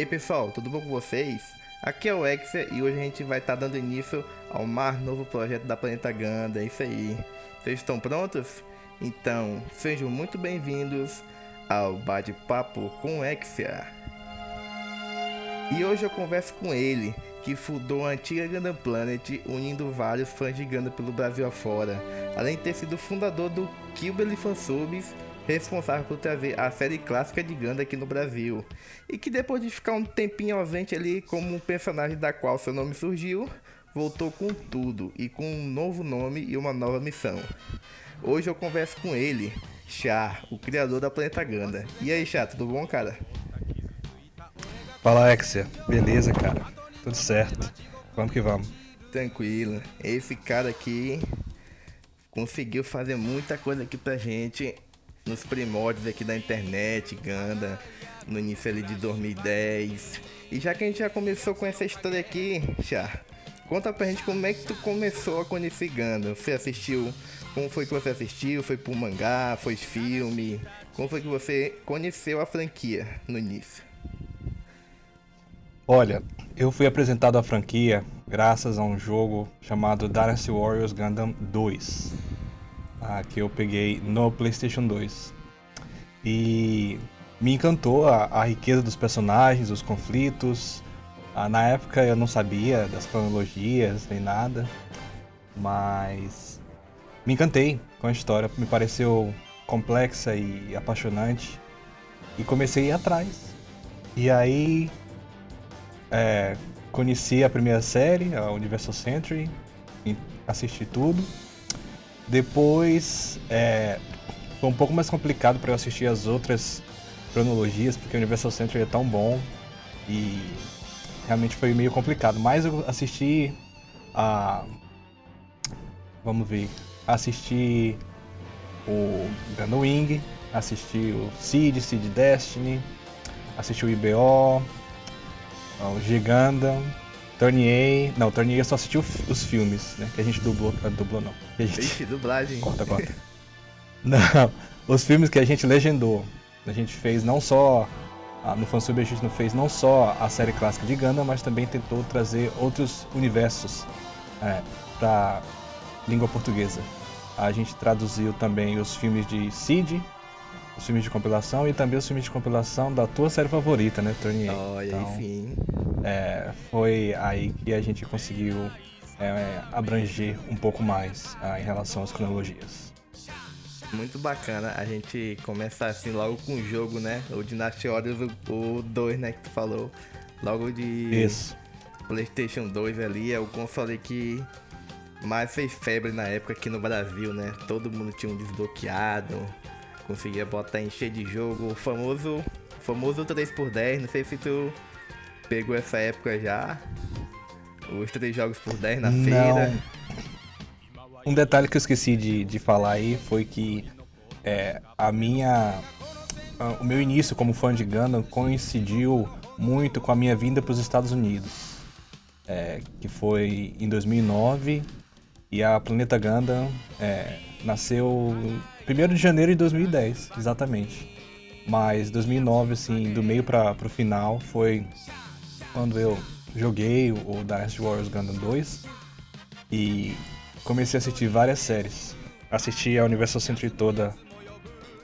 Aí pessoal, tudo bom com vocês? Aqui é o Exer e hoje a gente vai estar tá dando início ao mais novo projeto da Planeta Ganda, é isso aí. Vocês estão prontos? Então, sejam muito bem-vindos ao Bate-Papo com Exia. E hoje eu converso com ele, que fundou a antiga Gundam Planet, unindo vários fãs de Gundam pelo Brasil afora, além de ter sido fundador do Kilbel Fansubs responsável por trazer a série clássica de Ganda aqui no Brasil. E que depois de ficar um tempinho ausente ali como um personagem da qual seu nome surgiu, voltou com tudo e com um novo nome e uma nova missão. Hoje eu converso com ele, Chá, o criador da Planeta Ganda. E aí, Chá, tudo bom, cara? Fala, Exia. Beleza, cara? Tudo certo. Vamos que vamos. Tranquilo. Esse cara aqui conseguiu fazer muita coisa aqui pra gente nos primórdios aqui da internet, Ganda, no início ali de 2010. E já que a gente já começou com essa história aqui, já conta pra gente como é que tu começou a conhecer Ganda. Você assistiu, como foi que você assistiu? Foi por mangá, foi filme? Como foi que você conheceu a franquia no início? Olha, eu fui apresentado à franquia graças a um jogo chamado Dynasty Warriors Gundam 2 que eu peguei no PlayStation 2. E me encantou a, a riqueza dos personagens, os conflitos. Ah, na época eu não sabia das cronologias nem nada, mas me encantei com a história, me pareceu complexa e apaixonante e comecei a ir atrás. E aí é, conheci a primeira série, a Universal Century, assisti tudo. Depois é, foi um pouco mais complicado para eu assistir as outras cronologias, porque o Universal Century é tão bom e realmente foi meio complicado. Mas eu assisti a. Vamos ver. Assisti o Gundam Wing, assisti o Seed, Seed Destiny, assisti o IBO, o Gigandam, Turnier. Não, Turnier eu só assisti os filmes, né? Que a gente dublou. Ah, dublou não. a gente... Dublagem. Corta, corta. não, os filmes que a gente legendou. A gente fez não só. Ah, no fansub a gente não fez não só a série clássica de Gundam, mas também tentou trazer outros universos é, para língua portuguesa. A gente traduziu também os filmes de Sid, os filmes de compilação e também os filmes de compilação da tua série favorita, né, Turnier? Olha, então, enfim. É, foi aí que a gente conseguiu é, abranger um pouco mais ah, em relação às cronologias. Muito bacana a gente começar assim logo com o jogo, né? O Dynasty Warriors, o 2, né, que tu falou. Logo de Isso. PlayStation 2 ali, é o console que mais fez febre na época aqui no Brasil, né? Todo mundo tinha um desbloqueado, conseguia botar encher de jogo, o famoso, famoso 3x10, não sei se tu pegou essa época já. Os três jogos por 10 na não. feira. Um detalhe que eu esqueci de, de falar aí foi que é, a minha. o meu início como fã de Gundam coincidiu muito com a minha vinda para os Estados Unidos. É, que foi em 2009 e a Planeta Gundam é, nasceu 1 de janeiro de 2010, exatamente. Mas 2009, assim, do meio para o final, foi quando eu joguei o Dynasty Warriors Gundam 2 e comecei a assistir várias séries. Assisti a Universal Century toda,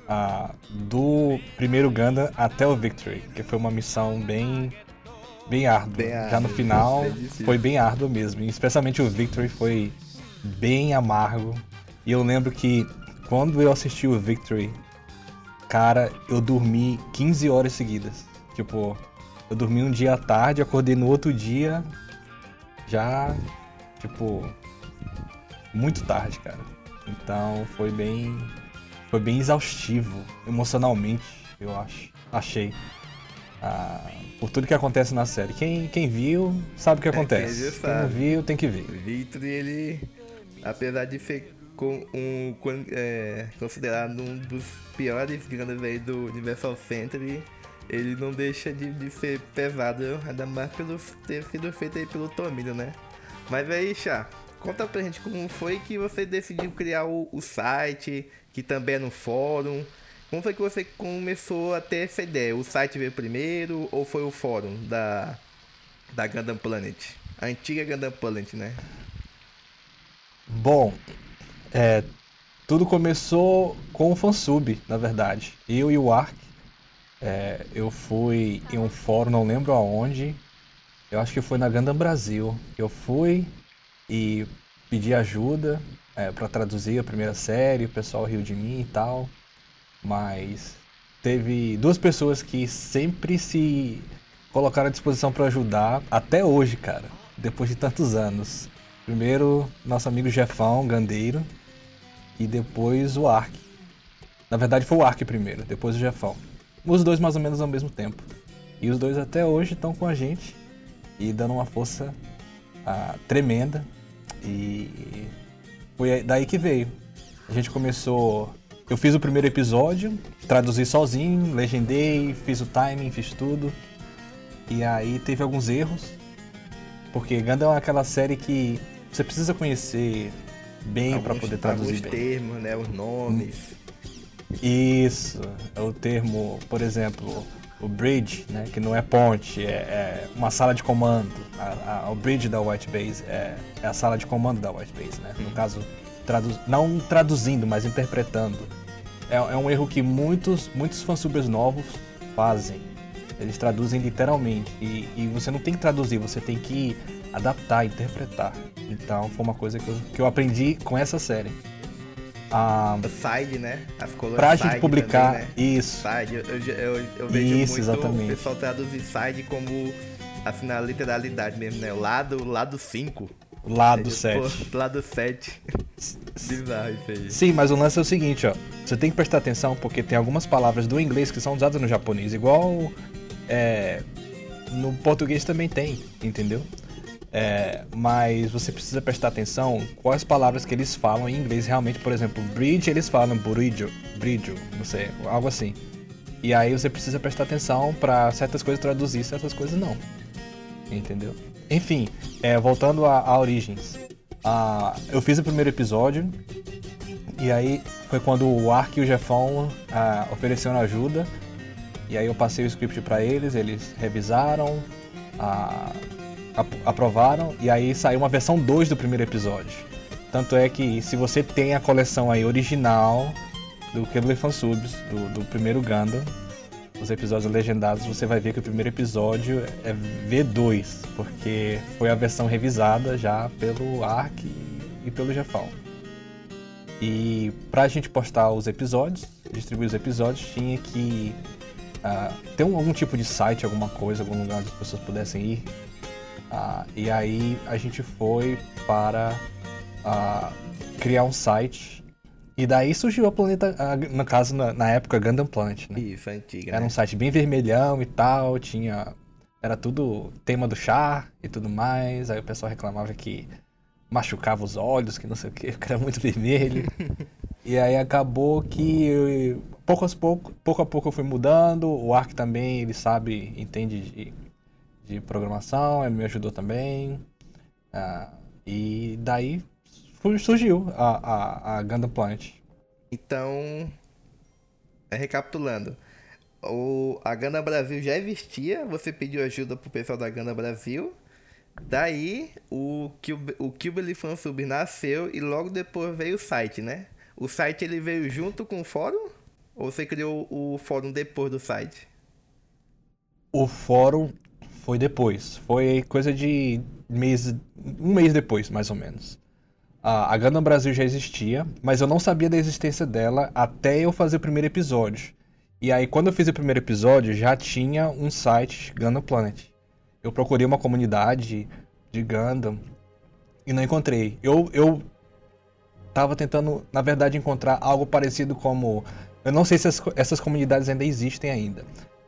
a, do primeiro Gundam até o Victory, que foi uma missão bem bem árdua. Bem Já no final foi bem árdua mesmo, especialmente o Victory foi bem amargo. E eu lembro que quando eu assisti o Victory, cara, eu dormi 15 horas seguidas. Tipo, eu dormi um dia à tarde, acordei no outro dia, já, tipo, muito tarde, cara. Então foi bem. Foi bem exaustivo, emocionalmente, eu acho. Achei. Ah, por tudo que acontece na série. Quem, quem viu sabe o que é, acontece. quem não viu tem que ver. Victor, ele, apesar de ser com um, é, considerado um dos piores grandes do Universal Century, ele não deixa de, de ser pesado, ainda mais pelo ter sido feito aí pelo Tomino, né? Mas aí, Chá, conta pra gente como foi que você decidiu criar o, o site, que também é no fórum, Como foi que você começou a ter essa ideia? O site veio primeiro ou foi o fórum da, da Gundam Planet? A antiga Gundam Planet, né? Bom, é, tudo começou com o fansub, na verdade. Eu e o Ark, é, eu fui em um fórum, não lembro aonde, eu acho que foi na Gundam Brasil. Eu fui e pedi ajuda é, para traduzir a primeira série, o pessoal riu de mim e tal. Mas teve duas pessoas que sempre se colocaram à disposição para ajudar, até hoje, cara, depois de tantos anos. Primeiro, nosso amigo Jefão, Gandeiro, e depois o Ark. Na verdade, foi o Ark primeiro, depois o Jefão. Os dois mais ou menos ao mesmo tempo. E os dois até hoje estão com a gente e dando uma força ah, tremenda. E foi daí que veio. A gente começou eu fiz o primeiro episódio, traduzi sozinho, legendei, fiz o timing, fiz tudo. E aí teve alguns erros. Porque Gundam é aquela série que você precisa conhecer bem para poder traduzir alguns bem. termos, né, os nomes. Isso, é o termo, por exemplo, o bridge, né, que não é ponte, é, é uma sala de comando. A, a, o bridge da White Base é, é, a sala de comando da White Base, né? No hum. caso, tradu não traduzindo, mas interpretando. É, é, um erro que muitos, muitos fansubers novos fazem. Eles traduzem literalmente. E, e, você não tem que traduzir, você tem que adaptar, interpretar. Então foi uma coisa que eu, que eu aprendi com essa série. Ah, side, né? As colores pra gente publicar também, né? isso. Side, eu, eu, eu vejo isso, muito exatamente. o pessoal traduzir side como assim na literalidade mesmo, né? O lado 5. Lado cinco. Lado 7. Lado 7. Bizarro isso aí. Sim, mas o lance é o seguinte, ó. Você tem que prestar atenção porque tem algumas palavras do inglês que são usadas no japonês, igual é, no português também tem, entendeu? É, mas você precisa prestar atenção quais palavras que eles falam em inglês realmente. Por exemplo, bridge eles falam bridge, bridge, não sei, algo assim. E aí você precisa prestar atenção para certas coisas traduzir, certas coisas não. Entendeu? Enfim, é, voltando a, Origens. Uh, eu fiz o primeiro episódio. E aí foi quando o Ark e o Jefão uh, ofereceram ajuda. E aí eu passei o script para eles, eles revisaram, uh, aprovaram. E aí saiu uma versão 2 do primeiro episódio. Tanto é que se você tem a coleção aí original do Cable Fansubs, do, do primeiro Gundam, os episódios legendados, você vai ver que o primeiro episódio é V2, porque foi a versão revisada já pelo Ark e pelo Jefão. E pra gente postar os episódios, distribuir os episódios, tinha que uh, ter um, algum tipo de site, alguma coisa, algum lugar onde as pessoas pudessem ir. Uh, e aí a gente foi para uh, criar um site e daí surgiu a Planeta, no caso, na, na época, Gundam Planet, né? Isso, antiga. Era né? um site bem vermelhão e tal, tinha. Era tudo tema do chá e tudo mais. Aí o pessoal reclamava que machucava os olhos, que não sei o que, porque era muito vermelho. e aí acabou que eu, pouco, a pouco, pouco a pouco eu fui mudando. O Ark também, ele sabe, entende de, de programação, ele me ajudou também. Ah, e daí surgiu a, a, a Gundam Planet. Então, recapitulando, o, a Gundam Brasil já existia, você pediu ajuda pro pessoal da Gundam Brasil, daí o, Cube, o Cube Fansub nasceu e logo depois veio o site, né? O site ele veio junto com o fórum? Ou você criou o fórum depois do site? O fórum foi depois. Foi coisa de mês, um mês depois, mais ou menos. A, Gundam Brasil já existia, mas eu não sabia da existência dela até eu fazer o primeiro episódio. E aí, quando eu fiz o primeiro episódio, já tinha um site Gundam Planet. Eu procurei uma comunidade de Gundam e não encontrei. Eu, eu tava tentando, na verdade, encontrar algo parecido como. Eu não sei se as, essas comunidades ainda existem ainda,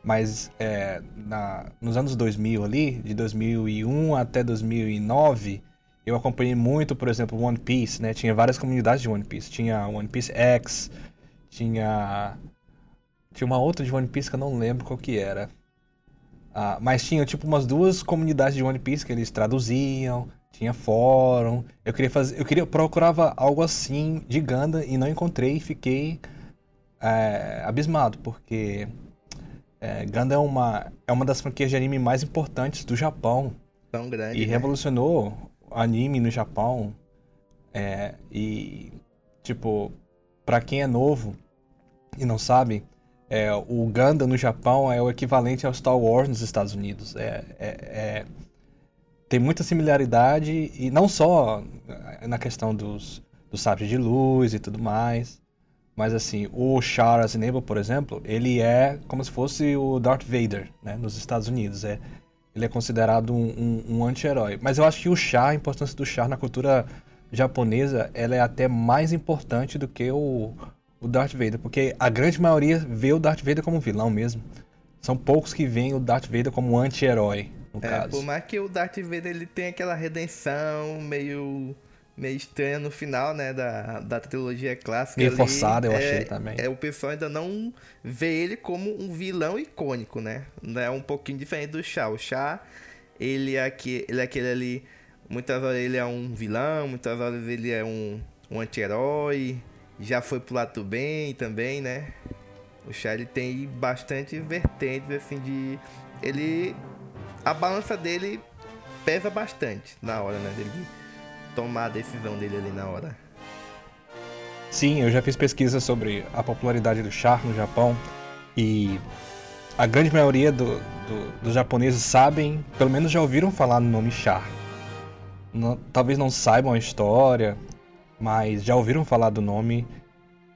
mas é, na, nos anos 2000 ali, de 2001 até 2009, eu acompanhei muito, por exemplo, One Piece, né? Tinha várias comunidades de One Piece. Tinha One Piece X, tinha. Tinha uma outra de One Piece que eu não lembro qual que era. Ah, mas tinha tipo umas duas comunidades de One Piece que eles traduziam, tinha fórum. Eu queria fazer, eu queria procurava algo assim de Ganda e não encontrei e fiquei é, abismado, porque é, Gundam é uma, é uma das franquias de anime mais importantes do Japão. Tão grande. E né? revolucionou anime no Japão. É, e, tipo, pra quem é novo e não sabe, é, o Gundam no Japão é o equivalente ao Star Wars nos Estados Unidos. É, é, é, tem muita similaridade, e não só na questão dos, dos sabres de luz e tudo mais, mas assim, o Char Aznable, por exemplo, ele é como se fosse o Darth Vader, né, nos Estados Unidos. É, ele é considerado um, um, um anti-herói. Mas eu acho que o Char, a importância do Char na cultura japonesa, ela é até mais importante do que o, o Darth Vader, porque a grande maioria vê o Darth Vader como vilão mesmo. São poucos que veem o Darth Vader como anti-herói, no É, caso. por mais que o Darth Vader ele tem aquela redenção meio meio estranha no final, né, da, da trilogia clássica. Meio forçada, eu é, achei também. É, o pessoal ainda não vê ele como um vilão icônico, né? É um pouquinho diferente do Chá. O Chá, ele é, aqui, ele é aquele ali... Muitas horas ele é um vilão, muitas horas ele é um, um anti-herói. Já foi pro lado do bem também, né? O Chá, ele tem bastante vertentes, assim, de... Ele... A balança dele pesa bastante na hora, né? Dele tomar a decisão dele ali na hora. Sim, eu já fiz pesquisa sobre a popularidade do char no Japão e a grande maioria do, do- dos japoneses sabem, pelo menos já ouviram falar no nome char. Não- talvez não saibam a história, mas já ouviram falar do nome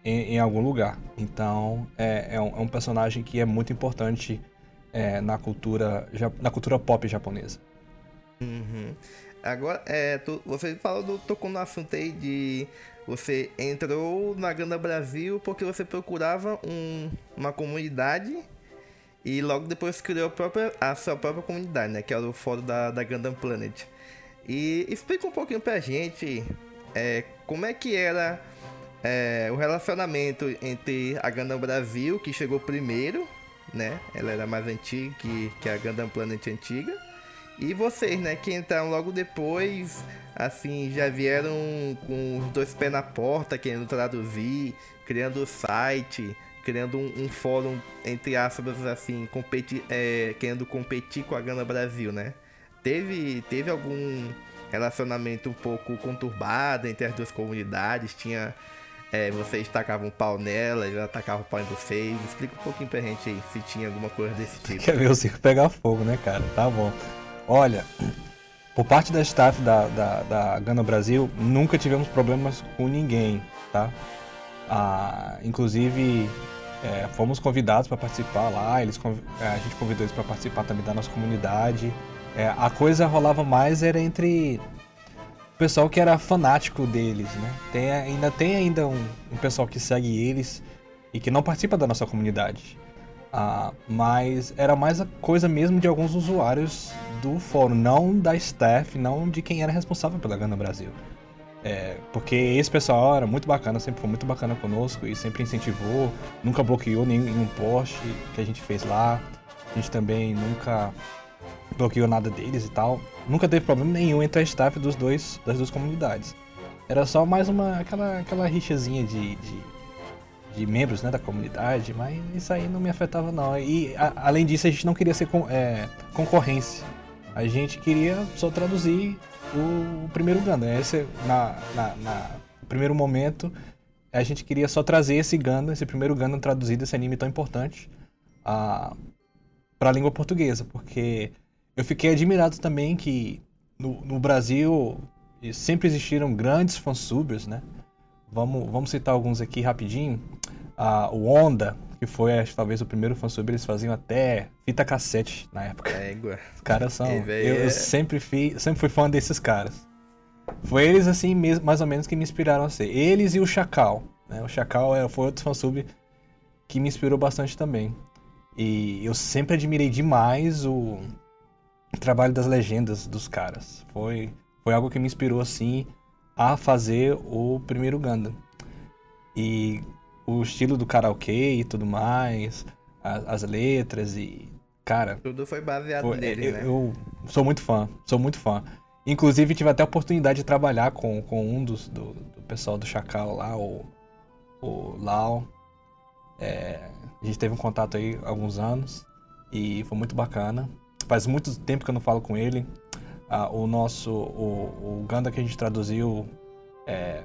em, em algum lugar. Então é, é um, é um personagem que é muito importante é, na cultura na cultura pop japonesa. Uhum. Agora, é, tu- você falou tocou no assunto aí de você entrou na Ganda Brasil porque você procurava um- uma comunidade e logo depois criou a, própria, a sua própria comunidade, né? Que era o fórum da, da Gundam Planet. E explica um pouquinho pra gente é, como é que era é, o relacionamento entre a Gundam Brasil, que chegou primeiro, né? Ela era mais antiga que, que a Gundam Planet antiga. E vocês, né, que entraram logo depois, assim, já vieram com os dois pés na porta, querendo traduzir, criando o site, criando um, um fórum, entre aspas, assim, competir, é, querendo competir com a Gana Brasil, né? Teve, teve algum relacionamento um pouco conturbado entre as duas comunidades? Tinha. É, vocês tacavam pau nela, ela tacava pau em vocês. Explica um pouquinho pra gente aí se tinha alguma coisa desse tipo. Quer ver o circo pegar fogo, né, cara? Tá bom. Olha, por parte da staff da, da, da Gana Brasil, nunca tivemos problemas com ninguém, tá? Ah, inclusive, é, fomos convidados para participar lá, eles, é, a gente convidou eles para participar também da nossa comunidade. É, a coisa rolava mais era entre o pessoal que era fanático deles, né? Tem, ainda tem ainda um, um pessoal que segue eles e que não participa da nossa comunidade. Ah, mas era mais a coisa mesmo de alguns usuários do fórum, não da staff, não de quem era responsável pela Gana Brasil. É, porque esse pessoal era muito bacana, sempre foi muito bacana conosco e sempre incentivou, nunca bloqueou nenhum, post que a gente fez lá. A gente também nunca bloqueou nada deles e tal. Nunca teve problema nenhum entre a staff dos dois, das duas comunidades. Era só mais uma aquela, aquela rixazinha de, de, de membros né, da comunidade, mas isso aí não me afetava não. E a- além disso, a gente não queria ser é, concorrência. A gente queria só traduzir o, primeiro Gundam. Esse, na, na, na primeiro momento, a gente queria só trazer esse Gundam, esse primeiro Gundam traduzido, esse anime tão importante, para a língua portuguesa, porque eu fiquei admirado também que no, no Brasil sempre existiram grandes fansubers, né? Vamos, vamos citar alguns aqui rapidinho. Ah, o Onda, que foi acho, talvez o primeiro fansub, eles faziam até fita cassete na época. Égua. Os caras são. É, eu, eu é- sempre, fui, sempre fui fã desses caras. Foi eles, assim, mais ou menos, que me inspiraram a ser. Eles e o Chacal. Né? O Chacal é, foi outro fansub que me inspirou bastante também. E eu sempre admirei demais o trabalho das legendas dos caras. Foi, foi algo que me inspirou, assim, a fazer o primeiro Gundam. E o estilo do karaokê e tudo mais, a- as letras e. Cara, Tudo foi baseado Pô, nele, eu, né? eu sou muito fã, sou muito fã. Inclusive, tive até a oportunidade de trabalhar com, com um dos do, do pessoal do Chacal lá, o, o Lau. É, a gente teve um contato aí há alguns anos e foi muito bacana. Faz muito tempo que eu não falo com ele. Ah, o nosso, o, o Ganda que a gente traduziu é,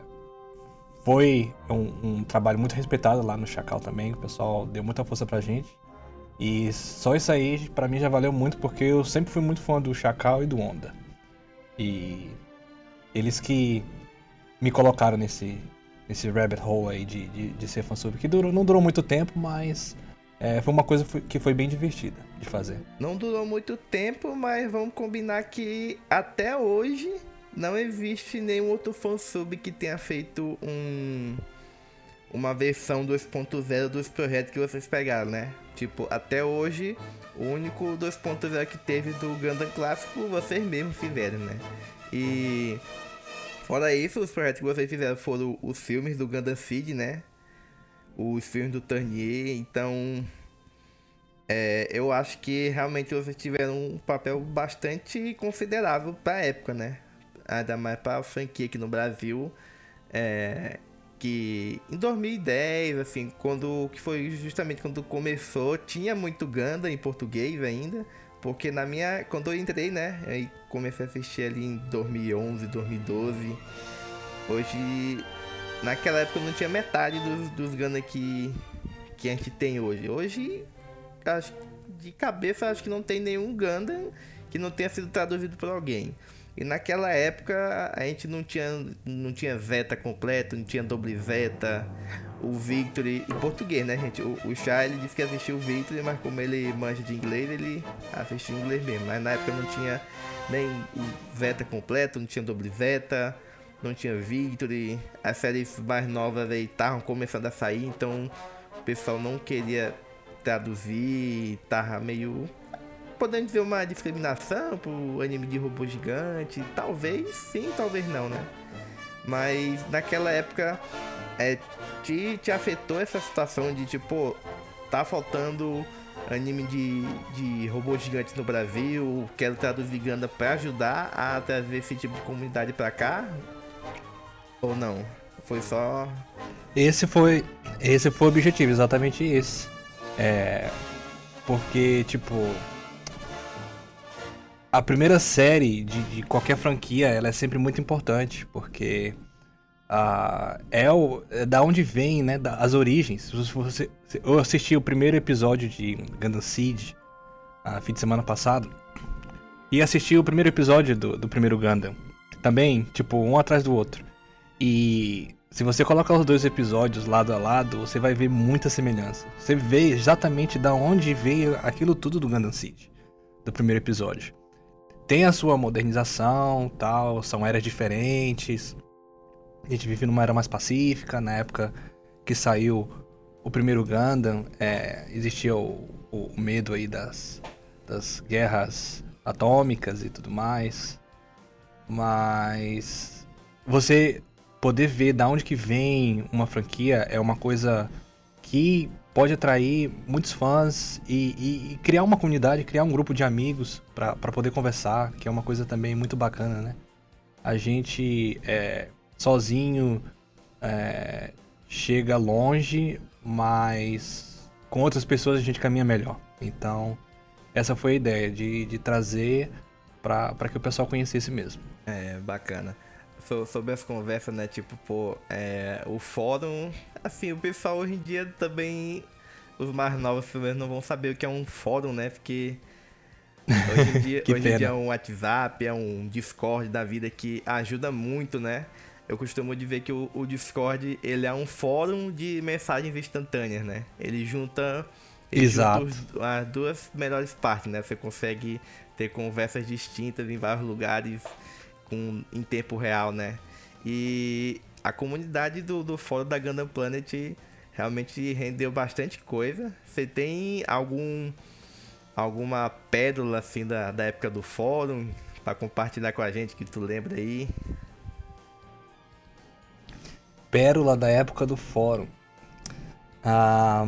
foi um, um, trabalho muito respeitado lá no Chacal também. O pessoal deu muita força pra gente. E só isso aí, para mim, já valeu muito, porque eu sempre fui muito fã do Chacal e do Onda. E eles que me colocaram nesse, nesse rabbit hole aí de, de, de ser que durou, não durou muito tempo, mas é, foi uma coisa que foi bem divertida de fazer. Não durou muito tempo, mas vamos combinar que até hoje não existe nenhum outro fansub que tenha feito um uma versão 2.0 dos projetos que vocês pegaram, né? Tipo, até hoje, o único 2.0 que teve do Gundam clássico, vocês mesmos fizeram, né? E fora isso, os projetos que vocês fizeram foram os filmes do Gundam Seed, né? Os filmes do Turnier, então é, eu acho que realmente vocês tiveram um papel bastante considerável para época, né? Ainda mais para a franquia aqui no Brasil. É, que em 2010, assim, quando que foi justamente quando começou, tinha muito Ganda em português ainda, porque na minha quando eu entrei, né, aí comecei a assistir ali em 2011, 2012. Hoje naquela época não tinha metade dos, dos Ganda que que a gente tem hoje. Hoje acho, de cabeça acho que não tem nenhum Ganda que não tenha sido traduzido por alguém. E naquela época a gente não tinha, não tinha Zeta completo, não tinha doble Zeta. O Victory, em português, né, gente? O, o Chá disse que assistiu o Victory, mas como ele manja de inglês, ele assistiu em inglês mesmo. Mas na época não tinha nem o Zeta completo, não tinha doble Zeta, não tinha Victory. As séries mais novas aí estavam começando a sair, então o pessoal não queria traduzir, tava meio podendo dizer uma discriminação pro anime de robô gigante? Talvez sim, talvez não, né? Mas naquela época é, te, te afetou essa situação de tipo, tá faltando anime de, de robôs gigantes no Brasil, quero traduzir Ganda pra ajudar a trazer esse tipo de comunidade pra cá? Ou não? Foi só. Esse foi. Esse foi o objetivo, exatamente esse. É. Porque, tipo, a primeira série de, de, qualquer franquia ela é sempre muito importante, porque uh, é, o, é da onde vem, né, da, as origens. Você, eu assisti o primeiro episódio de Gundam Seed, a fim de semana passado, e assisti o primeiro episódio do, do primeiro Gundam, também, tipo, um atrás do outro. E se você colocar os dois episódios lado a lado, você vai ver muita semelhança. Você vê exatamente da onde veio aquilo tudo do Gundam Seed, do primeiro episódio tem a sua modernização, tal, são eras diferentes. A gente vive numa era mais pacífica, na época que saiu o primeiro Gundam, é, existia o, o, medo aí das, das guerras atômicas e tudo mais. Mas você poder ver da onde que vem uma franquia é uma coisa que pode atrair muitos fãs e, e, e criar uma comunidade, criar um grupo de amigos para poder conversar, que é uma coisa também muito bacana, né? A gente é, sozinho é, chega longe, mas com outras pessoas a gente caminha melhor. Então, essa foi a ideia, de, de trazer para que o pessoal conhecesse mesmo. É, bacana sobre as conversas, né? Tipo, pô, é, o fórum. Assim, o pessoal hoje em dia também. Os mais novos pelo não vão saber o que é um fórum, né? Porque. Hoje em dia, hoje em dia é um WhatsApp, é um Discord da vida que ajuda muito, né? Eu costumo dizer que o, o Discord ele é um fórum de mensagens instantâneas, né? Ele junta, ele Exato. Junta as duas melhores partes, né? Você consegue ter conversas distintas em vários lugares com, em tempo real, né? E a comunidade do, do fórum da Gundam Planet realmente rendeu bastante coisa. Você tem algum alguma pérola assim da, da época do fórum para compartilhar com a gente que tu lembra aí? Pérola da época do fórum. Ah,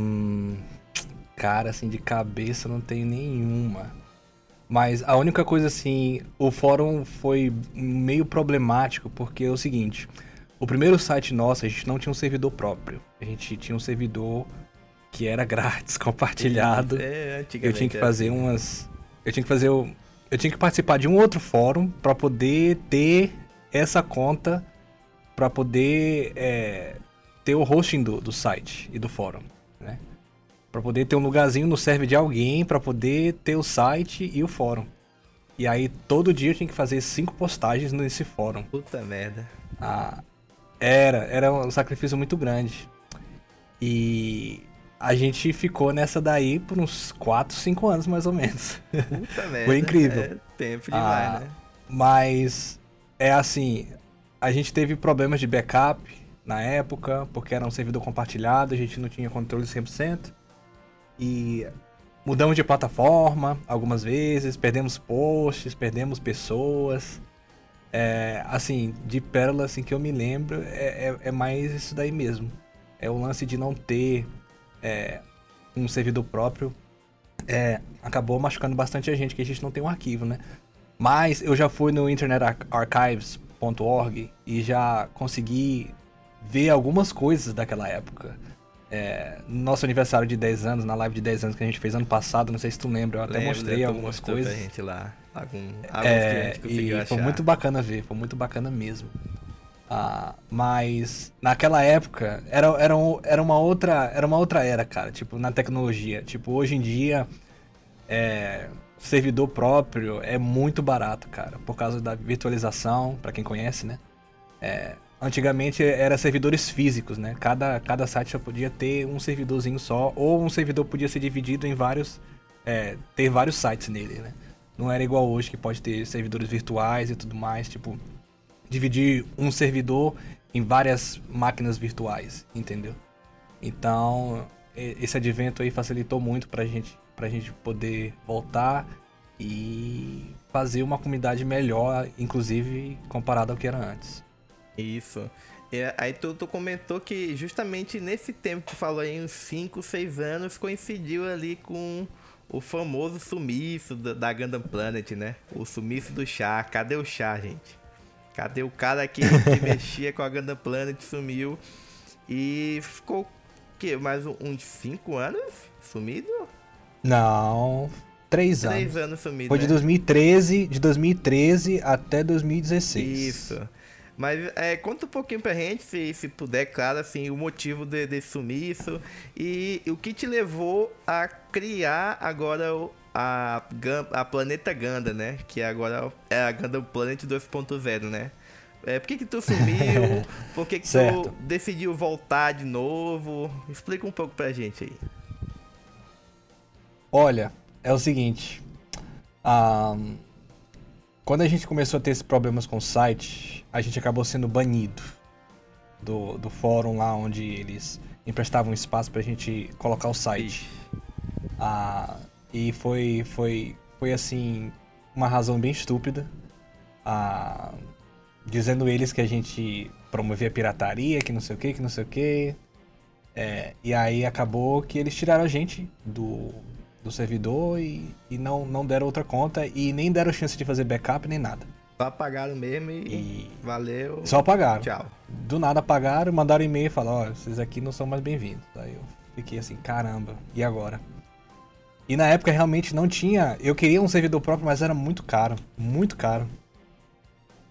cara, assim, de cabeça não tenho nenhuma. Mas a única coisa assim, o fórum foi meio problemático porque é o seguinte: o primeiro site nosso, a gente não tinha um servidor próprio. A gente tinha um servidor que era grátis, compartilhado. É, eu tinha que fazer assim. umas. Eu tinha que fazer. o- Eu tinha que participar de um outro fórum pra poder ter essa conta, pra poder é, ter o hosting do, do site e do fórum, Pra poder ter um lugarzinho no server de alguém, pra poder ter o site e o fórum. E aí todo dia eu tinha que fazer cinco postagens nesse fórum. Puta merda. Ah, era, era um sacrifício muito grande. E a gente ficou nessa daí por uns 4, 5 anos mais ou menos. Puta merda. incrível. É tempo demais, Ah, né? Mas é assim, a gente teve problemas de backup na época, porque era um servidor compartilhado, a gente não tinha controle 100%. E mudamos de plataforma algumas vezes, perdemos posts, perdemos pessoas. É, assim, de pérola assim, que eu me lembro, é, é- é mais isso daí mesmo. É o lance de não ter é, um servidor próprio. É, acabou machucando bastante a gente, que a gente não tem um arquivo, né? Mas eu já fui no internetarchives.org e já consegui ver algumas coisas daquela época. É, no nosso aniversário de 10 anos, na live de 10 anos que a gente fez ano passado, não sei se tu lembra, eu até Lembro, mostrei algumas coisas. Pra gente lá. Algum, É, e achar. foi muito bacana ver, foi muito bacana mesmo. Ah, mas naquela época era, era, era uma outra era uma outra era, cara, tipo, na tecnologia. Tipo, hoje em dia é, servidor próprio é muito barato, cara, por causa da virtualização, pra quem conhece, né? É, antigamente era servidores físicos, né? Cada, cada site só podia ter um servidorzinho só, ou um servidor podia ser dividido em vários. é, ter vários sites nele, né? Não era igual hoje que pode ter servidores virtuais e tudo mais, tipo, dividir um servidor em várias máquinas virtuais, entendeu? Então, esse advento aí facilitou muito pra gente, pra gente poder voltar e fazer uma comunidade melhor, inclusive comparado ao que era antes. Isso. E aí tu, tu comentou que justamente nesse tempo que tu falou aí, uns 5, 6 anos, coincidiu ali com o famoso sumiço da, da Gundam Planet, né? O sumiço do chá. Cadê o chá, gente? Cadê o cara que, que mexia com a Gundam Planet sumiu? E ficou, o quê? Mais uns 5 anos sumido? Não, três anos. 3 anos sumido, Foi de né? 2013, de 2013 até 2016. Isso. Mas é, conta um pouquinho pra gente, se, se puder, claro, assim, o motivo de, desse sumiço e, o que te levou a criar agora o- a, a Planeta Ganda, né? Que agora é a Gundam Planet 2.0, né? É, por que que tu sumiu? Por que que tu decidiu voltar de novo? Explica um pouco pra gente aí. Olha, é o seguinte. ahn, quando a gente começou a ter esses problemas com o site, a gente acabou sendo banido do, do fórum lá onde eles emprestavam espaço pra gente colocar o site. Ah, e foi, foi, foi assim, uma razão bem estúpida. Ah, dizendo eles que a gente promovia pirataria, que não sei o que, que não sei o que. e aí acabou que eles tiraram a gente do, do servidor e, e não, não deram outra conta e nem deram chance de fazer backup nem nada. Só apagaram mesmo e, E valeu. só apagaram. Tchau. Do nada apagaram, mandaram e-mail e falaram, ó, vocês aqui não são mais bem-vindos. Aí eu fiquei assim, caramba, e agora? E na época realmente não tinha. Eu queria um servidor próprio, mas era muito caro. Muito caro.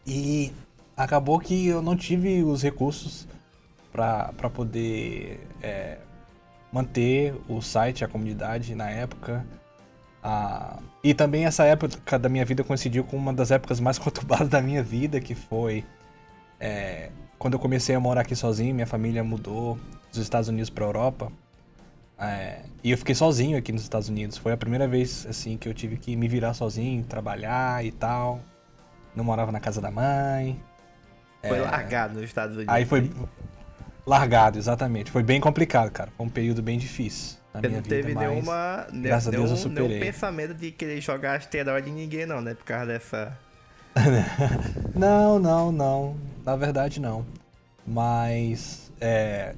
E acabou que eu não tive os recursos pra pra poder é, manter o site, a comunidade na época. Ah, e também essa época da minha vida coincidiu com uma das épocas mais conturbadas da minha vida, que foi é, quando eu comecei a morar aqui sozinho, minha família mudou dos Estados Unidos para Europa. É, e eu fiquei sozinho aqui nos Estados Unidos. Foi a primeira vez assim que eu tive que me virar sozinho, trabalhar e tal. Não morava na casa da mãe. Foi largado nos Estados Unidos. É. Aí foi largado, exatamente. Foi bem complicado, cara. Foi um período bem difícil na Você minha não teve vida, nenhuma, ne- graças a Deus eu nenhum, nenhum superei. pensamento de querer jogar asteroide em ninguém, não, né? Por causa dessa. Não, não, não. Na verdade, não. Mas é,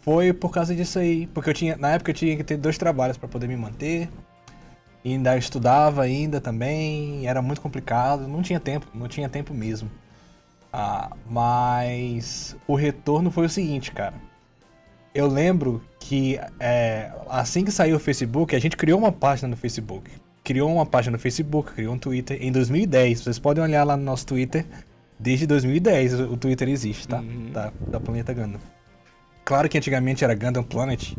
foi por causa disso aí, porque eu tinha, na época eu tinha que ter dois trabalhos para poder me manter. E ainda estudava ainda também, era muito complicado, não tinha tempo, não tinha tempo mesmo. Ah, mas o retorno foi o seguinte, cara. eu lembro que é, assim que saiu o Facebook, a gente criou uma página no Facebook. Criou uma página no Facebook, criou um Twitter em 2010. Vocês podem olhar lá no nosso Twitter. Desde 2010 o Twitter existe, tá? Uhum. Da, da Planeta Gundam. Claro que antigamente era Gundam Planet.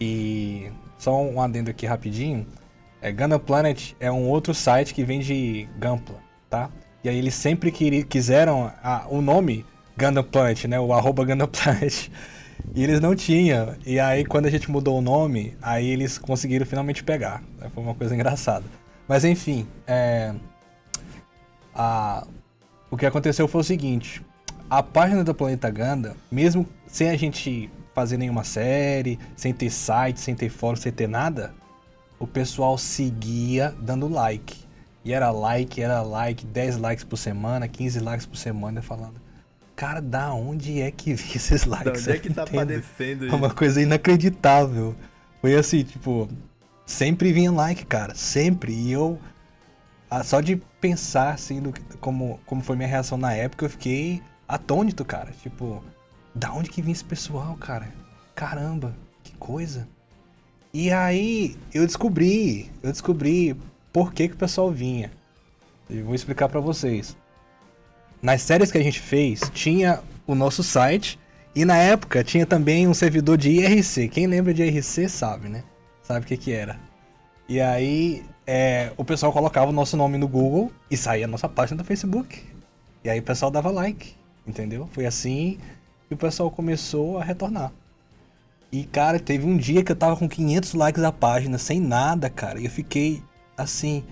E só um adendo aqui rapidinho. É, Gundam Planet é um outro site que vende Gampla, tá? E aí eles sempre quiseram a, o nome Gundam Planet, né? O arroba Gundam Planet. E eles não tinham. E aí, quando a gente mudou o nome, aí eles conseguiram finalmente pegar. Foi uma coisa engraçada. Mas enfim, é... a... o que aconteceu foi o seguinte: a página do Planeta Ganda, mesmo sem a gente fazer nenhuma série, sem ter site, sem ter fórum, sem ter nada, o pessoal seguia dando like. E era like, era like, 10 likes por semana, 15 likes por semana, falando cara, da onde é que vi esses likes? Da onde é que tá aparecendo isso? É uma coisa inacreditável. Foi assim, tipo, sempre vinha like, cara, sempre. E eu, só de pensar, assim, no, como, como foi minha reação na época, eu fiquei atônito, cara. Tipo, da onde que vinha esse pessoal, cara? Caramba, que coisa. E aí, eu descobri, eu descobri por que, que o pessoal vinha. Eu vou explicar para vocês nas séries que a gente fez, tinha o nosso site e na época tinha também um servidor de IRC. Quem lembra de IRC sabe, né? Sabe o que que era. E aí é, o pessoal colocava o nosso nome no Google e saía a nossa página do Facebook. E aí o pessoal dava like, entendeu? Foi assim que o pessoal começou a retornar. E cara, teve um dia que eu tava com 500 likes a página, sem nada, cara. E eu fiquei assim,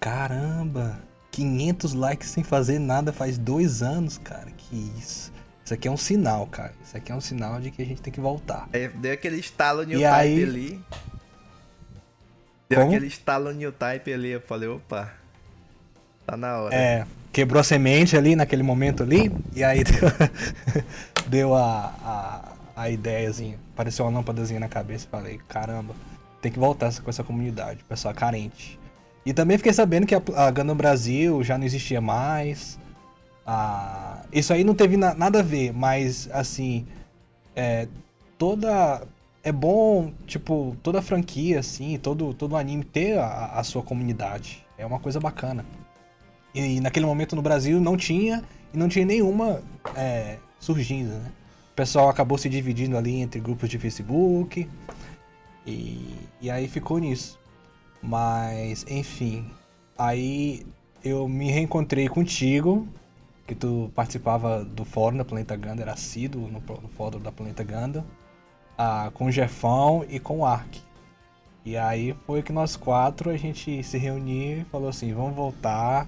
caramba, 500 likes sem fazer nada faz dois anos, cara. Que isso. Isso aqui é um sinal, cara. Isso aqui é um sinal de que a gente tem que voltar. É, deu aquele estalo new e type aí... ali. Deu Como? aquele estalo new type ali. Eu falei, opa. Tá na hora. É, quebrou a semente ali naquele momento ali. E aí deu, deu a, a, a ideiazinha. Apareceu uma lâmpadazinha na cabeça. Falei, caramba, tem que voltar com essa comunidade. Pessoal carente. E também fiquei sabendo que a, a Gundam Brasil já não existia mais. Ah, isso aí não teve na, nada a ver, mas assim. É, toda. É bom, tipo, toda franquia, assim, todo, todo anime ter a, a sua comunidade. É uma coisa bacana. E, e, naquele momento no Brasil não tinha, e não tinha nenhuma é, surgindo, né? O pessoal acabou se dividindo ali entre grupos de Facebook. E, e aí ficou nisso. Mas, enfim. Aí eu me reencontrei contigo, que tu participava do fórum da Planeta Ganda, era assíduo no, no fórum da Planeta Ganda, ah, com o Jefão e com o Ark. E aí foi que nós quatro a gente se reuniu e falou assim, vamos voltar,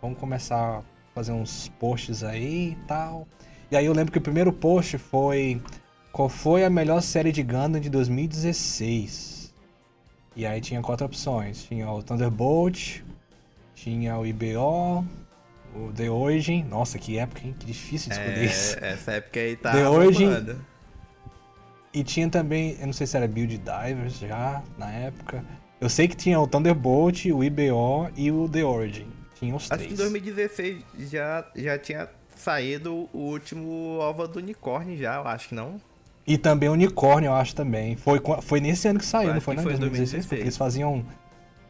vamos começar a fazer uns posts aí e tal. E aí eu lembro que o primeiro post foi qual foi a melhor série de Gundam de 2016. E aí tinha quatro opções. Tinha o Thunderbolt, tinha o IBO, o The Origin. Nossa, que época, hein? Que difícil de escolher é, isso. Essa época aí tá The Origin. E tinha também, eu não sei se era Build Divers já, na época. Eu sei que tinha o Thunderbolt, o IBO e o The Origin. Tinha os três. Acho que em 2016 já, já tinha saído o último Ova do Unicórnio já, eu acho que não. E também Unicórnio, eu acho também. Foi, foi nesse ano que saiu, não foi, né? Foi 2016? Porque eles faziam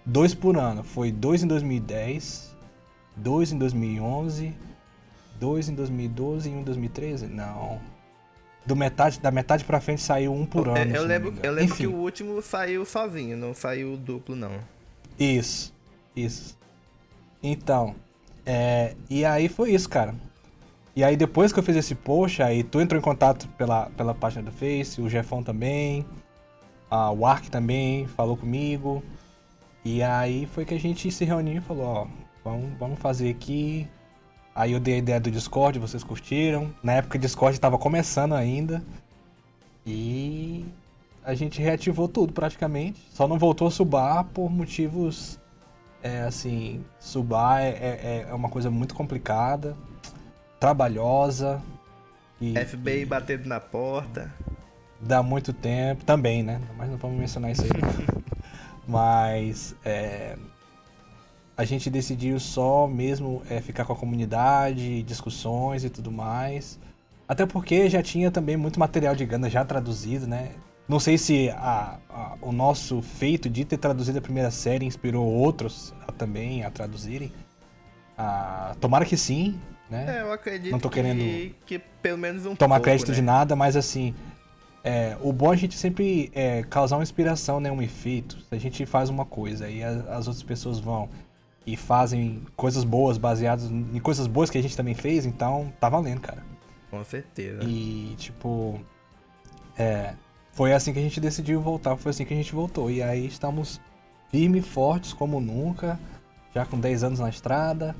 dois por ano. Foi dois em 2010, dois em 2011, dois em 2012 e um em 2013? Não. Do metade, da metade pra frente saiu um por ano. Eu lembro, eu lembro que o último saiu sozinho, não saiu duplo, não. Isso, isso. Então, é, e aí foi isso, cara. E aí depois que eu fiz esse post, aí tu entrou em contato pela, pela página do Face, o Jefão também, a, o Ark também falou comigo. E aí foi que a gente se reuniu e falou, ó, vamos, vamos fazer aqui. Aí eu dei a ideia do Discord, vocês curtiram. Na época o Discord estava começando ainda. E a gente reativou tudo praticamente. Só não voltou a subar por motivos. É assim, subar é, é, é uma coisa muito complicada trabalhosa. E, FBI e batendo na porta. Dá muito tempo também, né? Mas não vamos mencionar isso aí. Mas é, a gente decidiu só mesmo é, ficar com a comunidade, discussões e tudo mais. Até porque já tinha também muito material de Ganda já traduzido, né? Não sei se a, a, o nosso feito de ter traduzido a primeira série inspirou outros a, também a traduzirem. Ah, tomara que sim, né? É, eu acredito Não tô que, querendo que pelo menos um tomar pouco, crédito né? de nada, mas assim, é, o bom é a gente sempre é, causar uma inspiração, né, um efeito. Se a gente faz uma coisa e a- as outras pessoas vão e fazem coisas boas baseadas em coisas boas que a gente também fez, então tá valendo, cara. Com certeza. E tipo, é, foi assim que a gente decidiu voltar, foi assim que a gente voltou. E aí estamos firmes, fortes como nunca, já com 10 anos na estrada,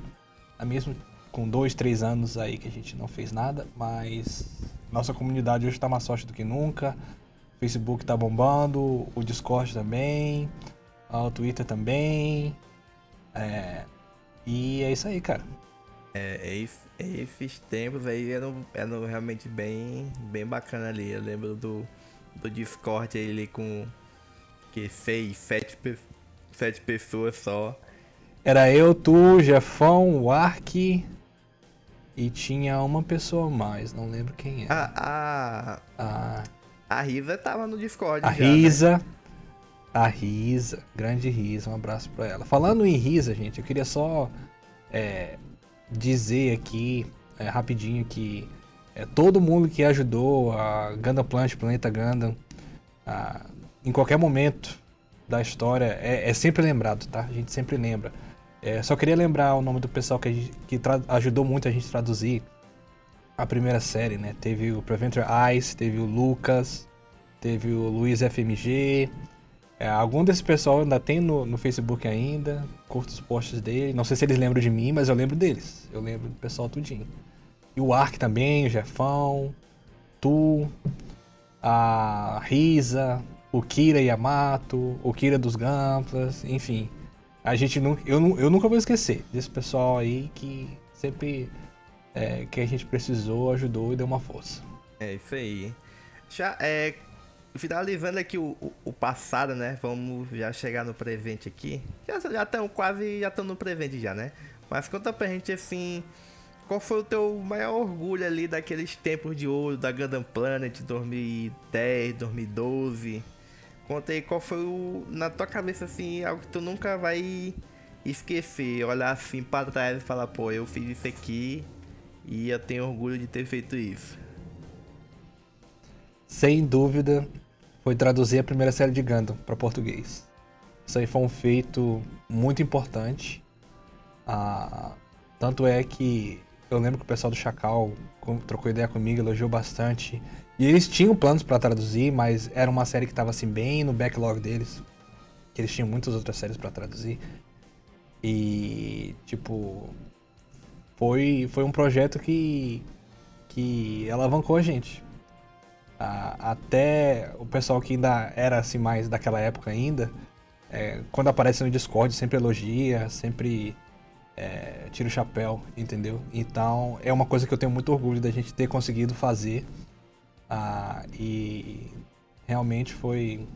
a mesmo com 2, 3 anos aí que a gente não fez nada, mas nossa comunidade hoje tá mais forte do que nunca. O Facebook tá bombando, o Discord também, ah, o Twitter também. É, e é isso aí, cara. É, esse- esses tempos aí eram, eram realmente bem, bem bacana ali. Eu lembro do, do Discord ali com que seis, sete, sete pessoas só. Era eu, tu, Jefão, o Ark e tinha uma pessoa a mais, não lembro quem é. A, a, A, a Risa tava no Discord a já, né? Risa. A Risa, grande Risa, um abraço pra ela. Falando em Risa, gente, eu queria só é, dizer aqui, é, rapidinho, que é, todo mundo que ajudou a Gundam Plant, Planeta Gundam, a- em qualquer momento da história, é, é sempre lembrado, tá? A gente sempre lembra. É, só queria lembrar o nome do pessoal que, gente- que ajudou muito a gente traduzir a primeira série, né? Teve o Preventer Ice, teve o Lucas, teve o Luiz FMG. É, algum desse pessoal ainda tem no, no Facebook ainda, curto os posts dele. Não sei se eles lembram de mim, mas eu lembro deles. Eu lembro do pessoal tudinho. E o Ark também, o Jefão, Tu, a Risa, o Kira Yamato, o Kira dos Gamplas, enfim. A gente nunca, eu, eu nunca vou esquecer desse pessoal aí que sempre é, que a gente precisou, ajudou e deu uma força. É isso aí. Já é. Finalizando aqui o, o, passado, né? Vamos já chegar no presente aqui. Já já quase já estamos no presente já, né? Mas conta pra gente assim. Qual foi o teu maior orgulho ali daqueles tempos de ouro da Gundam Planet 2010, 2012? Conta aí qual foi o. Na tua cabeça assim, algo que tu nunca vai esquecer. Olhar assim pra trás e falar, pô, eu fiz isso aqui e eu tenho orgulho de ter feito isso. Sem dúvida, foi traduzir a primeira série de Gundam para português. Isso aí foi um feito muito importante. Ah, tanto é que eu lembro que o pessoal do Chacal trocou ideia comigo, elogiou bastante. E eles tinham planos para traduzir, mas era uma série que estava assim bem no backlog deles. Que eles tinham muitas outras séries para traduzir. E tipo foi foi um projeto que que alavancou a gente. Até o pessoal que ainda era assim mais daquela época ainda, é, quando aparece no Discord sempre elogia, sempre é, tira o chapéu, entendeu? Então é uma coisa que eu tenho muito orgulho da gente ter conseguido fazer ah, e realmente foi,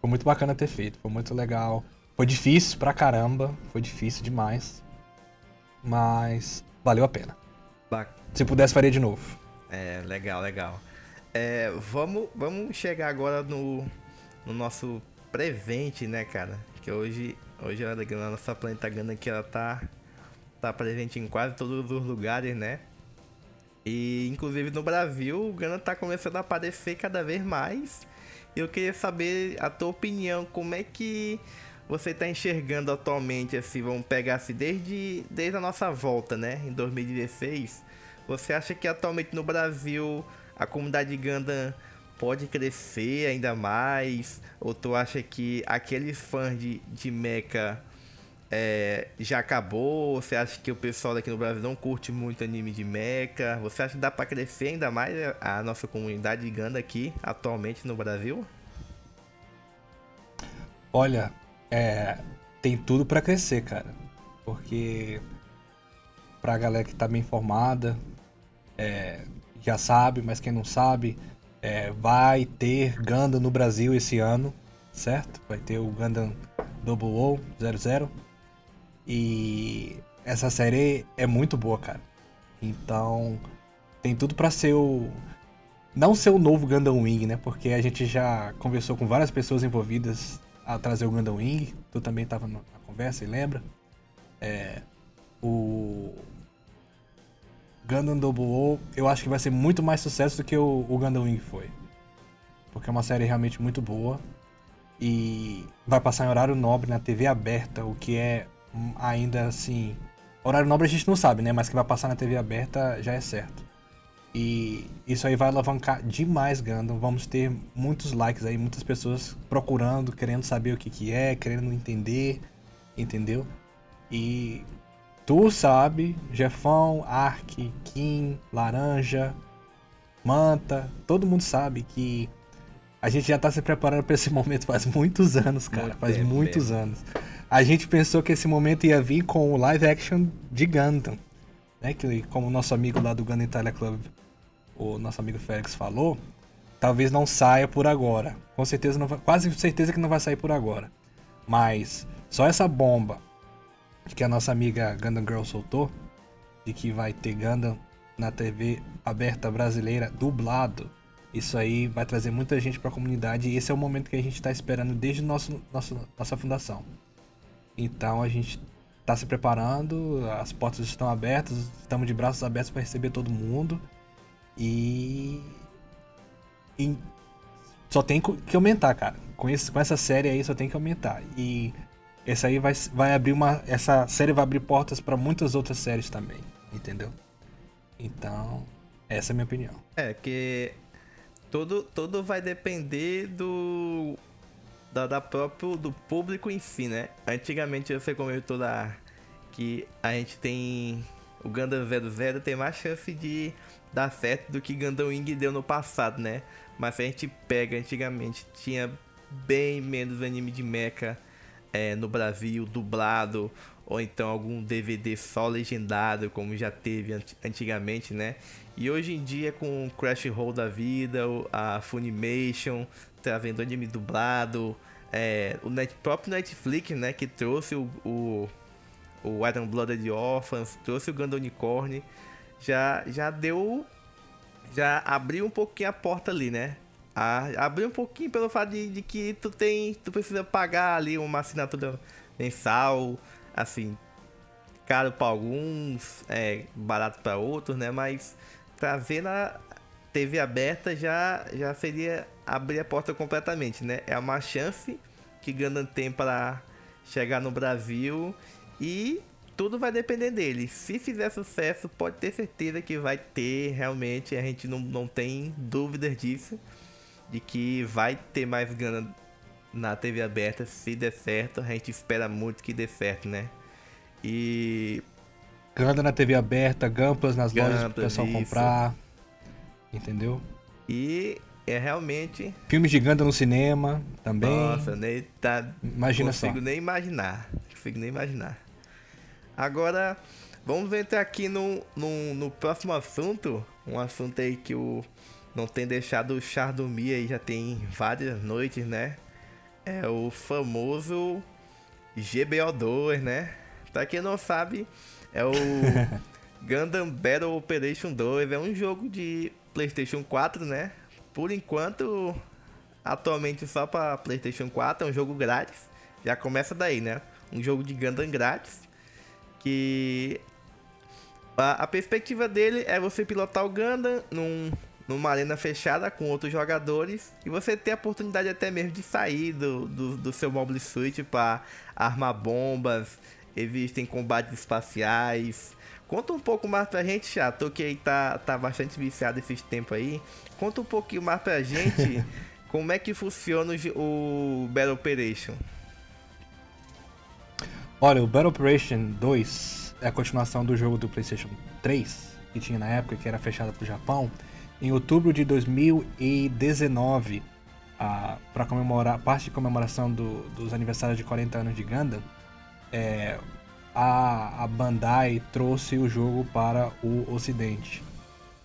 foi muito bacana ter feito, foi muito legal. Foi difícil pra caramba, foi difícil demais, mas valeu a pena. Ba- Se pudesse faria de novo. É, legal, legal. É, vamos, vamos chegar agora no, no nosso presente, né, cara? Que hoje, hoje a nossa planeta Gana aqui, ela tá, tá presente em quase todos os lugares, né? E inclusive no Brasil, o Gana tá começando a aparecer cada vez mais. Eu queria saber a tua opinião, como é que você tá enxergando atualmente, assim, vamos pegar assim, desde, desde a nossa volta, né, em 2016. Você acha que atualmente no Brasil a comunidade Gundam pode crescer ainda mais? Ou tu acha que aqueles fãs de, de Mecha é, já acabou? Você acha que o pessoal daqui no Brasil não curte muito anime de Mecha? Você acha que dá pra crescer ainda mais a nossa comunidade Gundam aqui atualmente no Brasil? Olha, é, tem tudo pra crescer, cara. Porque pra galera que tá bem informada, é, já sabe, mas quem não sabe, é, vai ter Gundam no Brasil esse ano, certo? Vai ter o Gundam Double O 00. E essa série é muito boa, cara. Então, tem tudo para ser o não ser o novo Gundam Wing, né? Porque a gente já conversou com várias pessoas envolvidas a trazer o Gundam Wing. Tu também estava na conversa e lembra? É, o Gundam Double O, eu acho que vai ser muito mais sucesso do que o, o Gundam Wing foi. Porque é uma série realmente muito boa. E vai passar em horário nobre na TV aberta, o que é ainda assim. Horário nobre a gente não sabe, né? Mas que vai passar na TV aberta já é certo. E isso aí vai alavancar demais Gundam. Vamos ter muitos likes aí, muitas pessoas procurando, querendo saber o que, que é, querendo entender, entendeu? E tu sabe, Jefão, Ark, Kim, Laranja, Manta, todo mundo sabe que a gente já tá se preparando para esse momento faz muitos anos, cara. Muito faz tempo, muitos mesmo. anos. A gente pensou que esse momento ia vir com o live action de Gundam. Né? Que, como o nosso amigo lá do Gundam Italia Club, o nosso amigo Félix falou, talvez não saia por agora. Com certeza não vai, quase certeza que não vai sair por agora. Mas só essa bomba que a nossa amiga Gundam Girl soltou, de que vai ter Gundam na TV aberta brasileira dublado isso aí vai trazer muita gente para a comunidade e esse é o momento que a gente está esperando desde nosso, nosso, nossa fundação. Então a gente está se preparando, as portas estão abertas, estamos de braços abertos para receber todo mundo e... e, só tem que aumentar, cara. Com, esse, com essa série aí só tem que aumentar. E essa aí vai, vai abrir uma. Essa série vai abrir portas para muitas outras séries também, entendeu? Então, essa é a minha opinião. É, que Tudo, tudo vai depender do. Da, da próprio do público em si, né? Antigamente você comentou lá que a gente tem. O Gundam 00 tem mais chance de dar certo do que Gundam Wing deu no passado, né? Mas se a gente pega antigamente, tinha bem menos anime de mecha é, no Brasil, dublado, ou então algum DVD só legendado, como já teve antigamente, né? E hoje em dia, com o Crash Roll da vida, a Funimation trazendo anime dublado, é, o net, próprio Netflix, né, que trouxe o, o, o Iron Blooded Orphans, trouxe o Gundam Unicorn, já, já deu. Já abriu um pouquinho a porta ali, né? A, abriu um pouquinho pelo fato de, de que tu tem. Tu precisa pagar ali uma assinatura mensal, assim, caro para alguns, é barato para outros, né? Mas ver na TV aberta já, já seria abrir a porta completamente, né? É uma chance que Gundam tem para chegar no Brasil e tudo vai depender dele. Se fizer sucesso, pode ter certeza que vai ter realmente, a gente não, não tem dúvidas disso, de que vai ter mais Gundam na TV aberta se der certo. A gente espera muito que dê certo, né? E Ganda na TV aberta, Gamplas nas lojas pro pessoal isso. comprar. Entendeu? E é realmente. Filmes de Ganda no cinema também. Nossa, nem tá. Imagina consigo só. nem imaginar. Consigo nem imaginar. Agora, vamos entrar aqui no, no, no próximo assunto. Um assunto aí que o não tem deixado o Char dormir aí já tem várias noites, né? É o famoso GBO2, né? Pra quem não sabe, é o Gundam Battle Operation 2. É um jogo de PlayStation 4, né? Por enquanto, atualmente só para PlayStation 4. É um jogo grátis. Já começa daí, né? Um jogo de Gundam grátis. Que a, a perspectiva dele é você pilotar o Gundam num, numa arena fechada com outros jogadores e você ter a oportunidade até mesmo de sair do, do, do seu mobile suit para armar bombas, existem combates espaciais. Conta um pouco mais pra gente, chato, que aí tá, tá bastante viciado esses tempos aí. Conta um pouquinho mais pra gente como é que funciona o, o Battle Operation. Olha, o Battle Operation 2 é a continuação do jogo do PlayStation 3, que tinha na época, que era fechado pro Japão. Em outubro de 2019, para comemorar, parte de comemoração do, dos aniversários de 40 anos de Gundam, é, a, a Bandai trouxe o jogo para o Ocidente.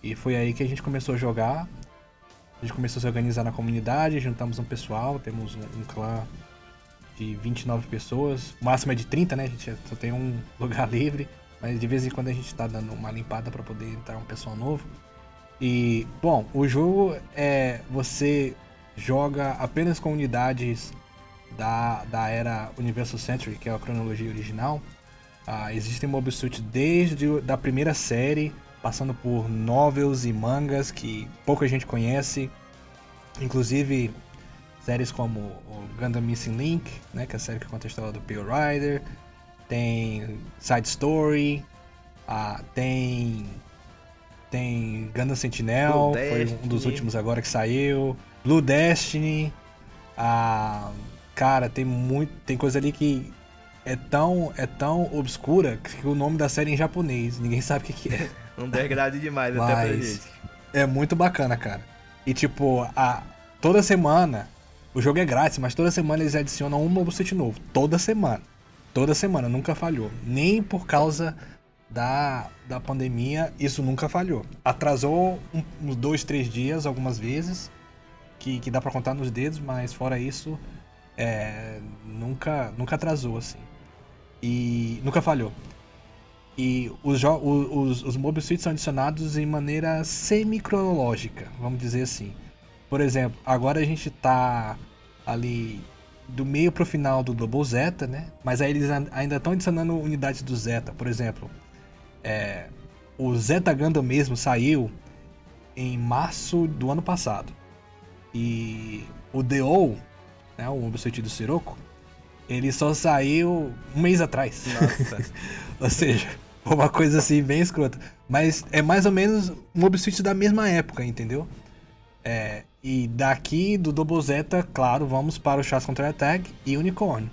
E foi aí que a gente começou a jogar. A gente começou a se organizar na comunidade, juntamos um pessoal, temos um, um clã de 29 pessoas. O máximo é de 30, né? A gente só tem um lugar livre. Mas de vez em quando a gente está dando uma limpada para poder entrar um pessoal novo. E, bom, o jogo é. Você joga apenas com unidades da, da era Universal Century, que é a cronologia original. Ah, existem Mobile Suit desde da primeira série, passando por novels e mangas que pouca gente conhece. Inclusive séries como o Gundam Missing Link, né, que é a série que conta a história do Pale Rider. Tem Side Story, ah, tem tem Gundam Sentinel, Blue foi Destiny. um dos últimos agora que saiu. Blue Destiny. Ah, cara, tem muito, tem coisa ali que é tão, é tão obscura que o nome da série é em japonês, ninguém sabe o que, que é. Um degrade demais até pra gente. É muito bacana, cara. E tipo, a, toda semana, o jogo é grátis, mas toda semana eles adicionam um novo set novo. Toda semana. Toda semana, nunca falhou. Nem por causa da, da pandemia, isso nunca falhou. Atrasou uns dois, três dias, algumas vezes, que, que dá para contar nos dedos, mas fora isso, é, nunca, nunca atrasou, assim. E nunca falhou. E os, os, os Mobile Suits são adicionados em maneira semi-cronológica, vamos dizer assim. Por exemplo, agora a gente tá ali do meio pro final do Double Zeta, né? Mas aí eles ainda estão adicionando unidades do Zeta. Por exemplo, é, o Zeta Gundam mesmo saiu em março do ano passado. E o DO, né, o Mobsuit do Sirocco, ele só saiu um mês atrás. Nossa. ou seja, uma coisa assim bem escrota. Mas é mais ou menos um Mobsuit da mesma época, entendeu? É, e daqui do Double Zeta, claro, vamos para o Chas Contra Attack e Unicorn.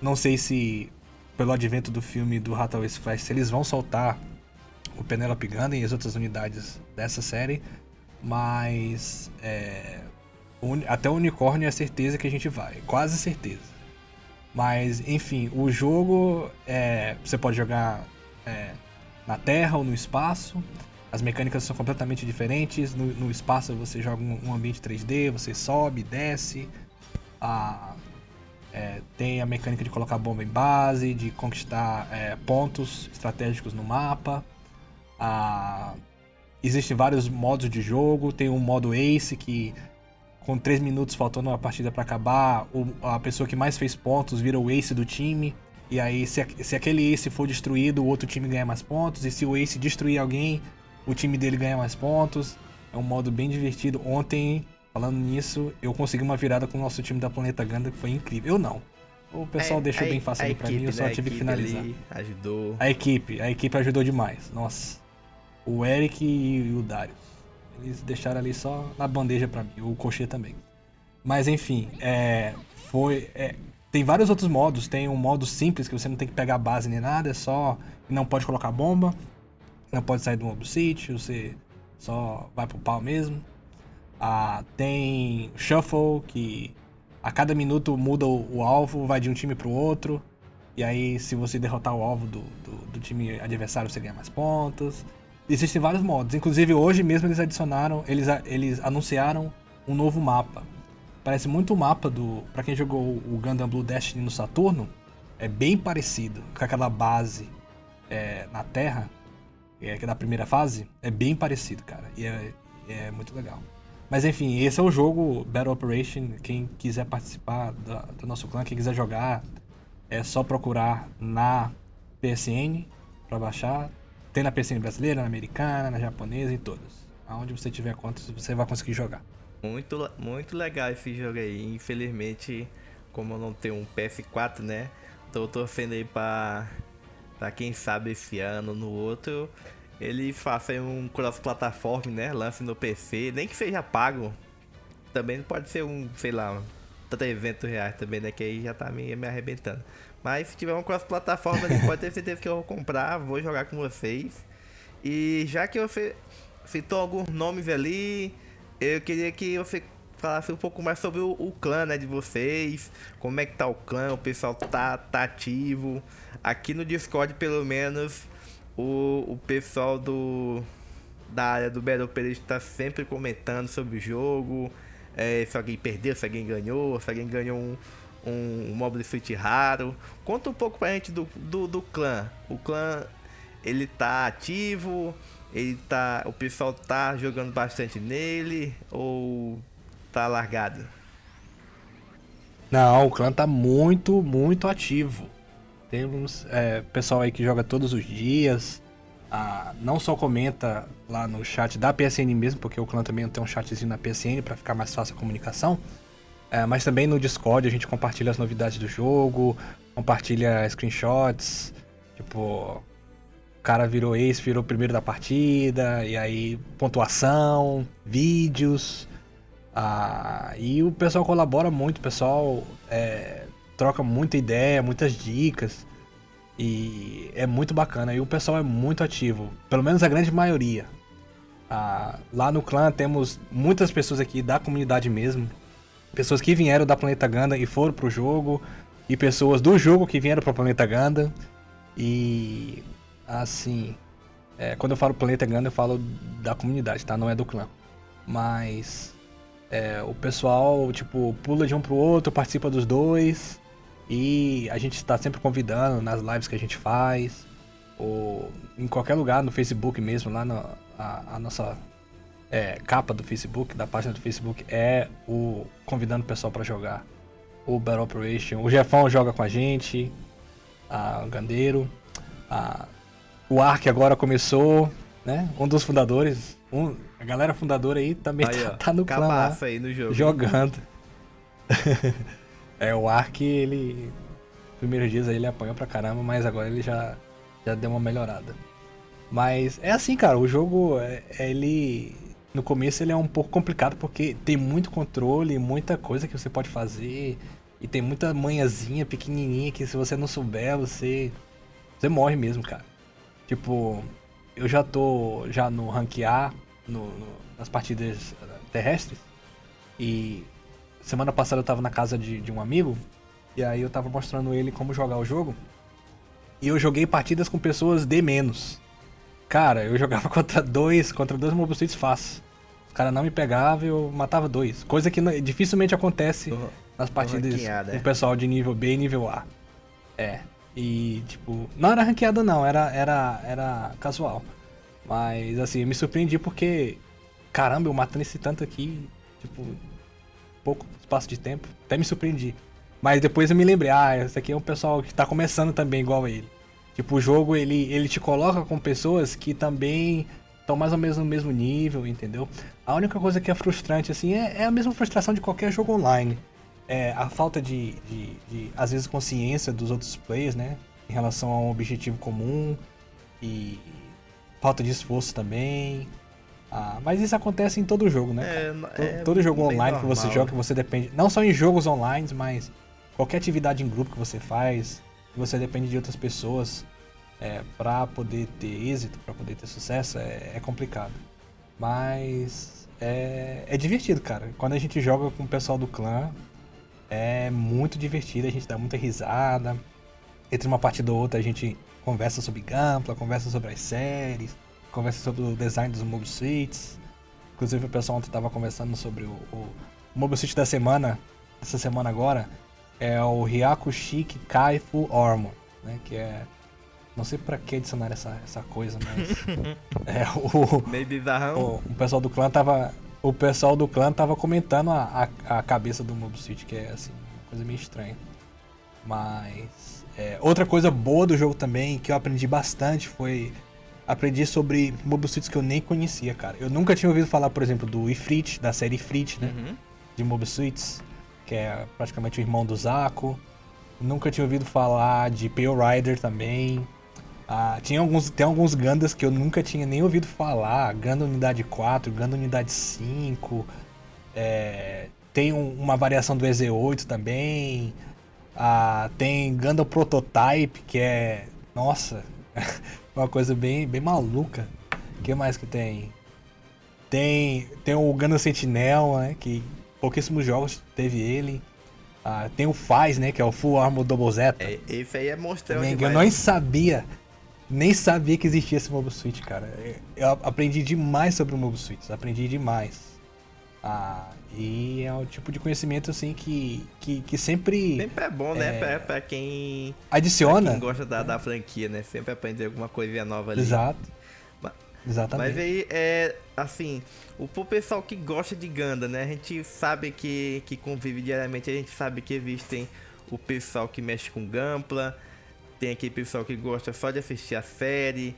Não sei se pelo advento do filme do Hathaway Flash, se eles vão soltar o Penelope Gundam e as outras unidades dessa série, mas é, até o unicórnio é certeza que a gente vai, quase certeza. Mas enfim, o jogo é, você pode jogar é, na Terra ou no espaço. As mecânicas são completamente diferentes. No, no espaço você joga um, um, ambiente 3D, você sobe, desce. A, é, tem a mecânica de colocar bomba em base, de conquistar é, pontos estratégicos no mapa. Ah, existem vários modos de jogo. Tem um modo Ace que, com 3 minutos faltando a partida para acabar, a pessoa que mais fez pontos vira o Ace do time. E aí, se, se aquele Ace for destruído, o outro time ganha mais pontos. E se o Ace destruir alguém, o time dele ganha mais pontos. É um modo bem divertido. Ontem Falando nisso, eu consegui uma virada com o nosso time da Planeta Ganda que foi incrível. Eu não. O pessoal é, deixou a, bem fácil para mim, eu só né? tive que finalizar. ajudou. A equipe, a equipe ajudou demais. Nossa. O Eric e o Darius. Eles deixaram ali só na bandeja para mim, o Cochê também. Mas enfim, é, foi. É, tem vários outros modos. Tem um modo simples que você não tem que pegar base nem nada, é só. Não pode colocar bomba, não pode sair do mob sítio, você só vai pro pau mesmo. Ah, tem Shuffle, que a cada minuto muda o, o alvo, vai de um time pro outro. E aí, se você derrotar o alvo do, do, do, time adversário, você ganha mais pontos. Existem vários modos. Inclusive, hoje mesmo eles adicionaram, eles, eles anunciaram um novo mapa. Parece muito o mapa do. Pra quem jogou o Gundam Blue Destiny no Saturno, é bem parecido com aquela base é, na Terra, é, que é da primeira fase. É bem parecido, cara. E é, é muito legal. Mas enfim, esse é o jogo Battle Operation. Quem quiser participar do nosso clã, quem quiser jogar, é só procurar na PSN para baixar. Tem na PSN brasileira, na americana, na japonesa e todas. Aonde você tiver conta, você vai conseguir jogar. Muito, muito legal esse jogo aí. Infelizmente, como eu não tenho um PS4, né? Tô torcendo aí pra, pra quem sabe esse ano, no outro, ele faça um cross-plataforma, né? Lance no PC, nem que seja pago. Também pode ser um, sei lá, 300 reais também, né? Que aí já tá me, me arrebentando. Mas se tiver um cross-plataforma, pode ter certeza que eu vou comprar, vou jogar com vocês. E já que você citou alguns nomes ali, eu queria que você falasse um pouco mais sobre o, o, clã, né, de vocês. Como é que tá o clã, o pessoal tá, tá ativo. Aqui no Discord, pelo menos, o, o pessoal do da área do Battle Operation está sempre comentando sobre o jogo. É, se alguém perdeu, se alguém ganhou, se alguém ganhou um, um, Mobile Suit raro. Conta um pouco pra gente do, do, do clã. O clã ele tá ativo, Ele tá. O pessoal tá jogando bastante nele ou tá largado? Não, o clã tá muito, muito ativo. Temos é, pessoal aí que joga todos os dias. Ah, não só comenta lá no chat da PSN mesmo, porque o clã também tem um chatzinho na PSN para ficar mais fácil a comunicação. É, mas também no Discord a gente compartilha as novidades do jogo, compartilha screenshots, tipo, o cara virou ace, virou primeiro da partida, e aí pontuação, vídeos. Ah, e o pessoal colabora muito, o pessoal é, troca muita ideia, muitas dicas. E é muito bacana. E o pessoal é muito ativo. Pelo menos a grande maioria. Ah, lá no clã temos muitas pessoas aqui da comunidade mesmo. Pessoas que vieram da Planeta Ganda e foram pro jogo. E pessoas do jogo que vieram pro Planeta Ganda. E assim. É, quando eu falo Planeta Ganda, eu falo da comunidade, tá? Não é do clã. Mas. É, o pessoal, tipo, pula de um pro outro, participa dos dois. E a gente está sempre convidando nas lives que a gente faz, ou em qualquer lugar, no Facebook mesmo, lá na a, a nossa é, capa do Facebook, da página do Facebook, é o convidando o pessoal para jogar. O Battle Operation. O Jefão joga com a gente, a, o Gandeiro. A, o Ark agora começou, né? Um dos fundadores. Um, a galera fundadora aí também aí, tá, tá, no clã lá, aí no jogo. jogando. É, o Ark, ele. Primeiros dias aí ele apanhou pra caramba, mas agora ele já, já deu uma melhorada. Mas é assim, cara, o jogo, é, é, ele. No começo ele é um pouco complicado porque tem muito controle, muita coisa que você pode fazer. E tem muita manhãzinha pequenininha que se você não souber, você. Você morre mesmo, cara. Tipo, eu já tô já no ranquear, no, no, nas partidas terrestres. E Semana passada eu tava na casa de, de um amigo, e aí eu tava mostrando ele como jogar o jogo. E eu joguei partidas com pessoas de menos. Cara, eu jogava contra dois, contra dois Mobile fácil. O cara não me pegava e eu matava dois. Coisa que dificilmente acontece tô, nas partidas com o pessoal de nível B e nível A. É. E, tipo, não era ranqueada não, era, era, era casual. Mas, assim, eu me surpreendi porque, caramba, eu matando esse tanto aqui, tipo, pouco espaço de tempo. Até me surpreendi. Mas depois eu me lembrei, ah, esse aqui é um pessoal que tá começando também igual a ele. Tipo, o jogo ele, ele te coloca com pessoas que também estão mais ou menos no mesmo nível, entendeu? A única coisa que é frustrante, assim, é, é a mesma frustração de qualquer jogo online. É a falta de, de, de, às vezes, consciência dos outros players, né? Em relação a um objetivo comum. E falta de esforço também. Ah, mas isso acontece em todo jogo, né? É, todo, é todo jogo online normal. que você joga, que você depende. Não só em jogos online, mas qualquer atividade em grupo que você faz, que você depende de outras pessoas é, para poder ter êxito, para poder ter sucesso, é, é complicado. Mas é, é, divertido, cara. Quando a gente joga com o pessoal do clã, é muito divertido, a gente dá muita risada. Entre uma partida ou outra, a gente conversa sobre Gampla, conversa sobre as séries conversa sobre o design dos mobile suits. Inclusive o pessoal ontem estava conversando sobre o, o mobile suit da semana, essa semana agora, é o Ryaku Chic Kaifu Armor, né? Que é não sei pra que adicionar essa, essa coisa, mas. é o. Meio bizarrão. O, o, pessoal do clã tava. O pessoal do clã tava comentando a, a, a cabeça do Mobile Suit, que é assim, uma coisa meio estranha. Mas. É, outra coisa boa do jogo também, que eu aprendi bastante, foi aprendi sobre mobile suits que eu nem conhecia, cara. Eu nunca tinha ouvido falar, por exemplo, do Ifrit, da série Ifrit, né? Uhum. De mobile suits, que é praticamente o irmão do Zaco. Nunca tinha ouvido falar de Pale Rider também. Ah, tinha alguns, tem alguns Gandas que eu nunca tinha nem ouvido falar. Ganda Unidade 4, Ganda Unidade 5. É, tem um, uma variação do EZ8 também. Ah, tem Ganda Prototype, que é. Nossa, Uma coisa bem, bem maluca. O que mais que tem? Tem, tem o Gundam Sentinel, né? Que pouquíssimos jogos teve ele. Ah, tem o Faz, né? Que é o Full Armor Double Zeta. É, esse aí é monstrão demais. Eu nem sabia. Nem sabia que existia esse Mobile Suit, cara. Eu aprendi demais sobre o Mobile Suit. Aprendi demais. Ah, e é o tipo de conhecimento assim que, que, que sempre. Sempre é bom, né? É... Pra, pra quem. Adiciona. Pra quem gosta da, da franquia, né? Sempre aprender alguma coisinha nova ali. Exato. Exatamente. Mas aí é assim, o pro pessoal que gosta de Ganda, né? A gente sabe que, que convive diariamente, a gente sabe que existem o pessoal que mexe com Gampla, tem aquele pessoal que gosta só de assistir a série,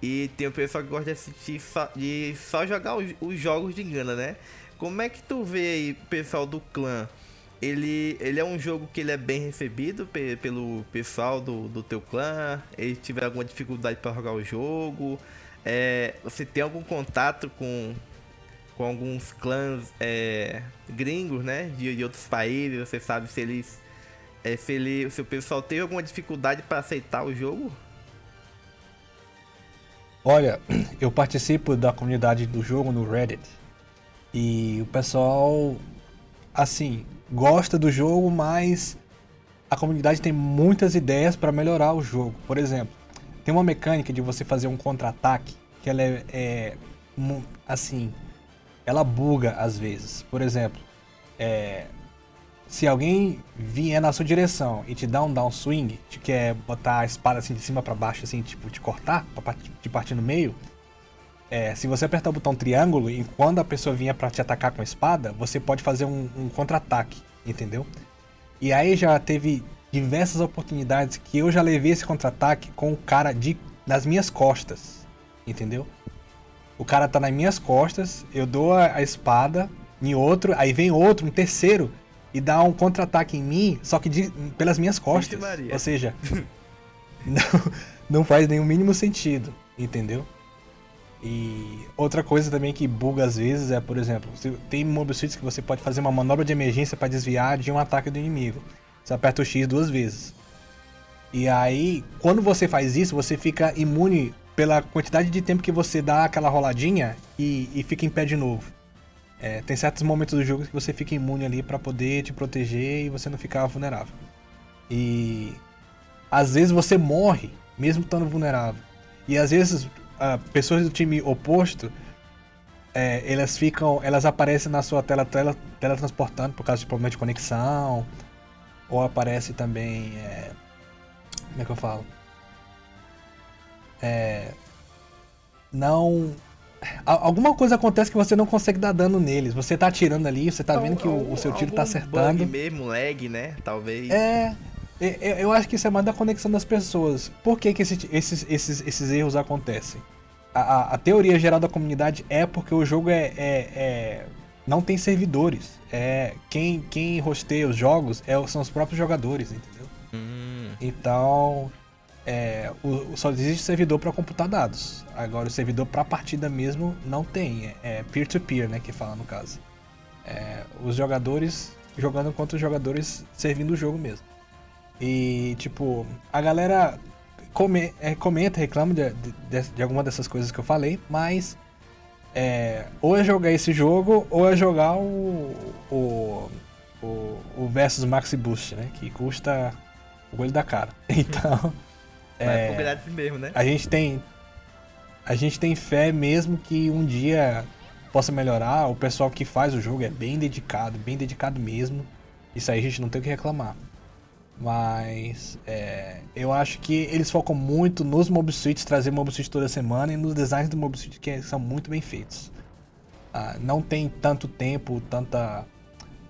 e tem o pessoal que gosta de assistir só, de só jogar os, os jogos de Ganda, né? Como é que tu vê aí pessoal do clã? Ele, ele é um jogo que ele é bem recebido pe pelo pessoal do, do teu clã? Eles tiveram alguma dificuldade para jogar o jogo? É, você tem algum contato com, com alguns clãs é, gringos, né? De, de, outros países? Você sabe se eles. É, se, ele, se o pessoal teve alguma dificuldade para aceitar o jogo? Olha, eu participo da comunidade do jogo no Reddit. E o pessoal, assim, gosta do jogo, mas a comunidade tem muitas ideias para melhorar o jogo. Por exemplo, tem uma mecânica de você fazer um contra-ataque que ela é, é, assim, ela buga às vezes. Por exemplo, é, se alguém vier na sua direção e te dá um down swing, te quer botar a espada assim de cima para baixo, assim, tipo, te cortar, te partir no meio, é, se você apertar o botão triângulo e quando a pessoa vier para te atacar com a espada, você pode fazer um, um contra-ataque, entendeu? E aí já teve diversas oportunidades que eu já levei esse contra-ataque com o cara de, nas minhas costas, entendeu? O cara tá nas minhas costas, eu dou a, a espada em outro, aí vem outro, um terceiro, e dá um contra-ataque em mim, só que de, pelas minhas costas. Ou seja, não, não faz nenhum mínimo sentido, entendeu? E outra coisa também que buga às vezes é, por exemplo, tem mob suits que você pode fazer uma manobra de emergência para desviar de um ataque do inimigo. Você aperta o X duas vezes. E aí, quando você faz isso, você fica imune pela quantidade de tempo que você dá aquela roladinha e, e fica em pé de novo. É, tem certos momentos do jogo que você fica imune ali para poder te proteger e você não ficar vulnerável. E às vezes você morre mesmo estando vulnerável. E às vezes uh, pessoas do time oposto, é, elas ficam, elas aparecem na sua tela, tela teletransportando por causa de problema de conexão, ou aparece também, é, como é que eu falo? É, não alguma coisa acontece que você não consegue dar dano neles. Você tá atirando ali, você tá vendo que o, o seu tiro tá acertando. Bug mesmo, lag, né? Talvez. É, eu acho que isso é mais da conexão das pessoas. Por que, que esse, esses, esses, esses erros acontecem? A, a, a, teoria geral da comunidade é porque o jogo é, é, é não tem servidores. É quem quem rosteia os jogos é, são os próprios jogadores, entendeu? Hum. Então é, o, só existe servidor para computar dados. Agora o servidor para partida mesmo não tem. É peer-to-peer, -peer, né, que fala no caso. É, os jogadores jogando contra os jogadores servindo o jogo mesmo. E, tipo, a galera come, é, comenta, reclama de, de, de, alguma dessas coisas que eu falei, mas é, ou é jogar esse jogo ou é jogar o, o, o, o Versus Maxi Boost, né? Que custa o olho da cara. Então. É, é mesmo, né? A gente tem. A gente tem fé mesmo que um dia possa melhorar. O pessoal que faz o jogo é bem dedicado, bem dedicado mesmo. Isso aí a gente não tem o que reclamar. Mas é, eu acho que eles focam muito nos mob suits, trazer mob suits toda semana e nos designs do mob suit que são muito bem feitos. Ah, não tem tanto tempo, tanta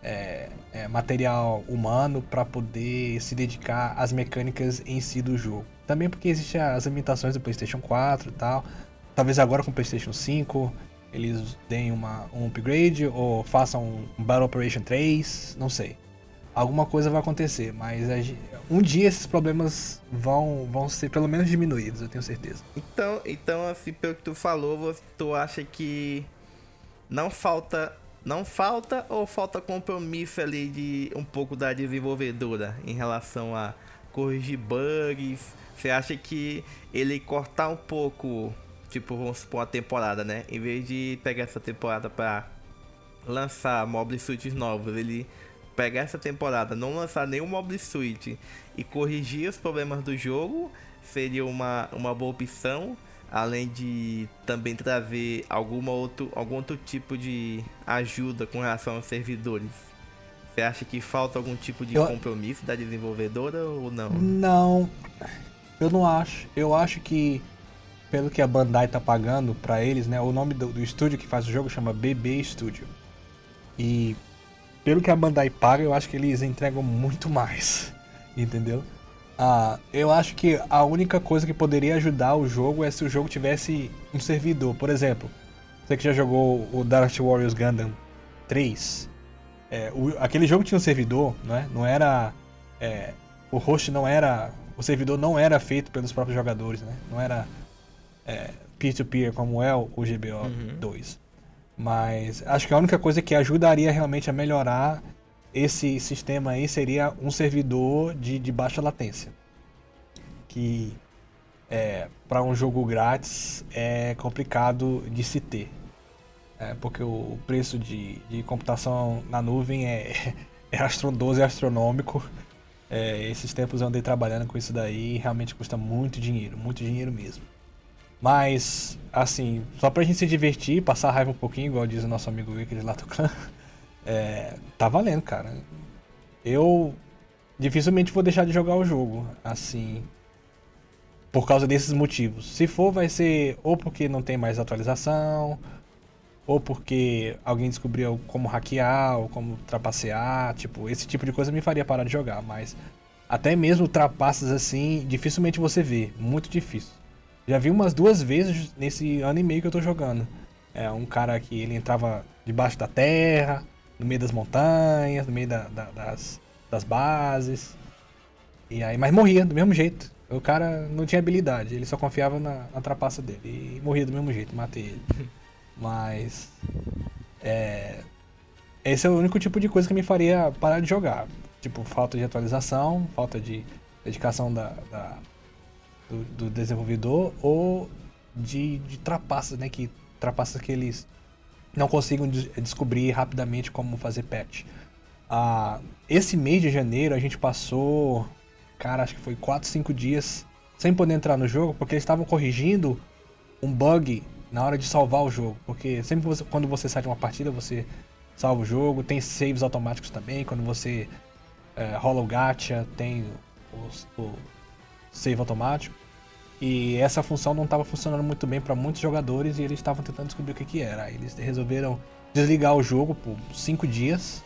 é, é, material humano para poder se dedicar às mecânicas em si do jogo. Também porque existem as limitações do PlayStation 4 e tal. Talvez agora com o PlayStation 5 eles deem uma, um upgrade ou façam um Battle Operation 3, não sei alguma coisa vai acontecer, mas um dia esses problemas vão, vão ser pelo menos diminuídos, eu tenho certeza. Então, então assim, pelo que tu falou, tu acha que não falta não falta ou falta compromisso ali de um pouco da desenvolvedora em relação a corrigir bugs? Você acha que ele cortar um pouco, tipo, vamos supor, a temporada, né? Em vez de pegar essa temporada para lançar mobile suits novos, ele pegar essa temporada, não lançar nenhum Mobile Suit e corrigir os problemas do jogo seria uma, uma boa opção, além de também trazer alguma outro, algum outro tipo de ajuda com relação aos servidores. Você acha que falta algum tipo de eu... compromisso da desenvolvedora ou não? Não, eu não acho. Eu acho que pelo que a Bandai tá pagando para eles, né? O nome do, do, estúdio que faz o jogo chama BB Studio. E pelo que a Bandai paga, eu acho que eles entregam muito mais, entendeu? Ah, eu acho que a única coisa que poderia ajudar o jogo é se o jogo tivesse um servidor. Por exemplo, você que já jogou o Dynasty Warriors Gundam 3, é, o, aquele jogo tinha um servidor, não é? Não era. É, o host não era. O servidor não era feito pelos próprios jogadores, né? Não era é, peer-to-peer como é o GBO uhum. 2. Mas acho que a única coisa que ajudaria realmente a melhorar esse sistema aí seria um servidor de, de baixa latência. Que é, para um jogo grátis é complicado de se ter. É, porque o preço de, de computação na nuvem é, é astrondoso astronômico. É, esses tempos eu andei trabalhando com isso daí e realmente custa muito dinheiro, muito dinheiro mesmo. Mas, assim, só pra gente se divertir, passar raiva um pouquinho, igual diz o nosso amigo Wicked lá do clã, é, tá valendo, cara. Eu dificilmente vou deixar de jogar o jogo, assim, por causa desses motivos. Se for, vai ser ou porque não tem mais atualização, ou porque alguém descobriu como hackear, ou como trapacear, tipo, esse tipo de coisa me faria parar de jogar, mas até mesmo trapaças assim, dificilmente você vê, muito difícil. Já vi umas duas vezes nesse ano e meio que eu tô jogando. É um cara que ele entrava debaixo da terra, no meio das montanhas, no meio da, da, das, das bases. E aí, mas morria do mesmo jeito. O cara não tinha habilidade, ele só confiava na, na trapaça dele. E morria do mesmo jeito, matei ele. Mas. É. Esse é o único tipo de coisa que me faria parar de jogar. Tipo, falta de atualização, falta de dedicação da, da do, do, desenvolvedor ou de, de trapaças, né? Que trapaças que eles não consigam des descobrir rapidamente como fazer patch. Ah, esse mês de janeiro a gente passou, cara, acho que foi 4, 5 dias sem poder entrar no jogo porque eles estavam corrigindo um bug na hora de salvar o jogo. Porque sempre você, quando você sai de uma partida, você salva o jogo. Tem saves automáticos também. Quando você é, rola o gacha, tem o, o save automático. E essa função não estava funcionando muito bem para muitos jogadores e eles estavam tentando descobrir o que, que era. Eles resolveram desligar o jogo por 5 dias.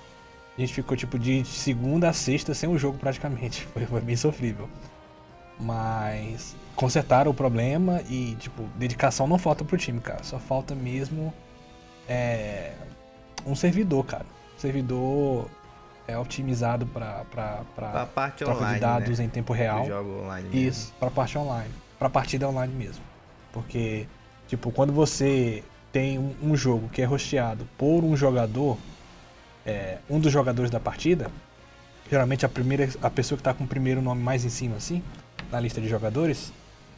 A gente ficou tipo de segunda a sexta sem o jogo praticamente. Foi, foi bem sofrível. Mas consertaram o problema e, tipo, dedicação não falta pro time, cara. Só falta mesmo é, um servidor, cara. Um servidor é otimizado para para parte troca online, de dados né? em tempo real. Jogo online mesmo. Isso, para parte online, para partida online mesmo. Porque tipo, quando você tem um, um jogo que é hosteado por um jogador, é, um dos jogadores da partida, geralmente a primeira a pessoa que está com o primeiro nome mais em cima assim, na lista de jogadores,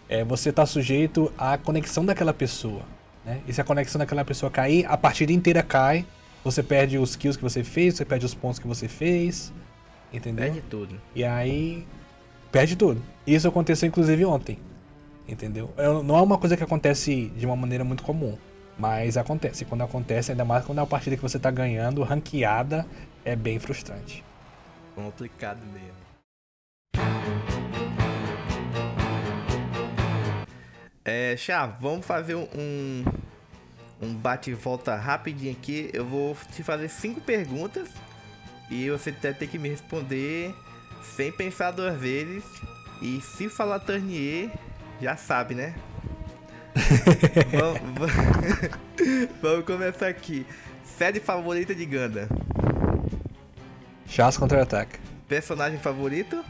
é, você está sujeito à conexão daquela pessoa. Né? E se a conexão daquela pessoa cair, a partida inteira cai. Você perde os kills que você fez, você perde os pontos que você fez. Entendeu? Perde tudo. E aí. Perde tudo. Isso aconteceu inclusive ontem. Entendeu? Não é uma coisa que acontece de uma maneira muito comum. Mas acontece. Quando acontece, ainda mais quando é uma partida que você está ganhando, ranqueada, é bem frustrante. Complicado mesmo. É, Chá, vamos fazer um, um bate e volta rapidinho aqui. Eu vou te fazer cinco perguntas e você vai ter que me responder sem pensar duas vezes. E se falar Turnier, já sabe, né? vamos, vamos, vamos, começar aqui. Série favorita de Ganda? Chás contra-ataque. Personagem favorito?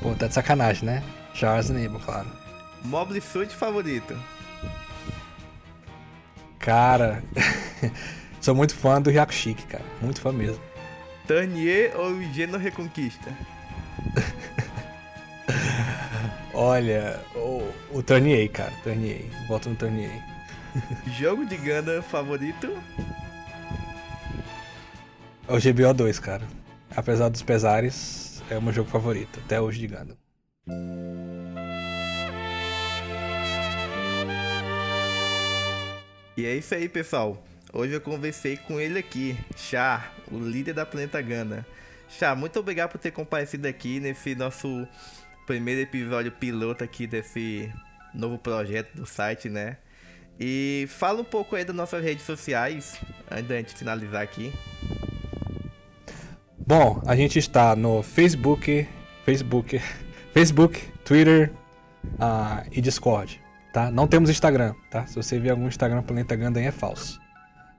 Pô, tá de sacanagem, né? Charles Enable, claro. Mobile Suit favorito? Cara, sou muito fã do Chique, cara. Muito fã mesmo. Turnier ou Geno Reconquista? Olha, o, o Turnier, cara. Turnier. Volto no Turnier. Jogo de Gundam favorito? É o GBO 2, cara. Apesar dos pesares, é o meu jogo favorito, até hoje de Gundam. E é isso aí, pessoal. Hoje eu conversei com ele aqui, Chá, o líder da Planeta Gana. Chá, muito obrigado por ter comparecido aqui nesse nosso primeiro episódio piloto aqui desse novo projeto do site, né? E fala um pouco aí das nossas redes sociais, antes da gente finalizar aqui. Bom, a gente está no Facebook, Facebook, Facebook, Twitter uh, e Discord, tá? Não temos Instagram, tá? Se você ver algum Instagram Planeta Gundam é falso.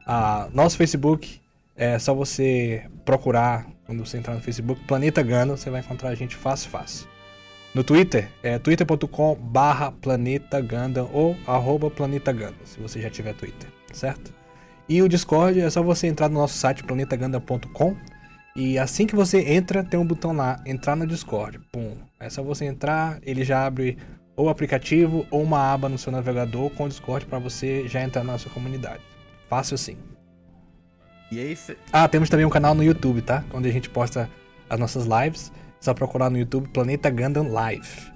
Uh, nosso Facebook é só você procurar, quando você entrar no Facebook, Planeta Gundam, você vai encontrar a gente fácil, fácil. No Twitter, é twitter.com barra Planeta Gundam ou arroba Planeta Gundam, se você já tiver Twitter, certo? E o Discord é só você entrar no nosso site planetagundam.com e assim que você entra, tem um botão lá, entrar no Discord. Pum. É só você entrar, ele já abre ou aplicativo ou uma aba no seu navegador com o Discord para você já entrar na nossa comunidade. Fácil assim. E é isso. Ah, temos também um canal no YouTube, tá? Onde a gente posta as nossas lives. Só procurar no YouTube Planeta Gundam Live.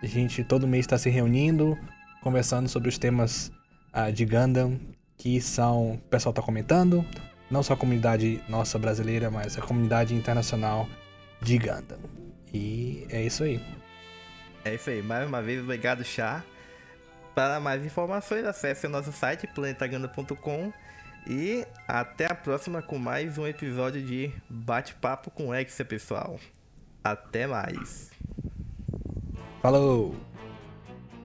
A gente todo mês está se reunindo, conversando sobre os temas uh, de Gundam que são. O pessoal está comentando, não só a comunidade nossa brasileira, mas a comunidade internacional de Gundam. E é isso aí. É isso aí. Mais uma vez, obrigado, Chá. Para mais informações, acesse o nosso site planetaganda.com e até a próxima com mais um episódio de Bate-Papo com Exa, pessoal. Até mais. Falou!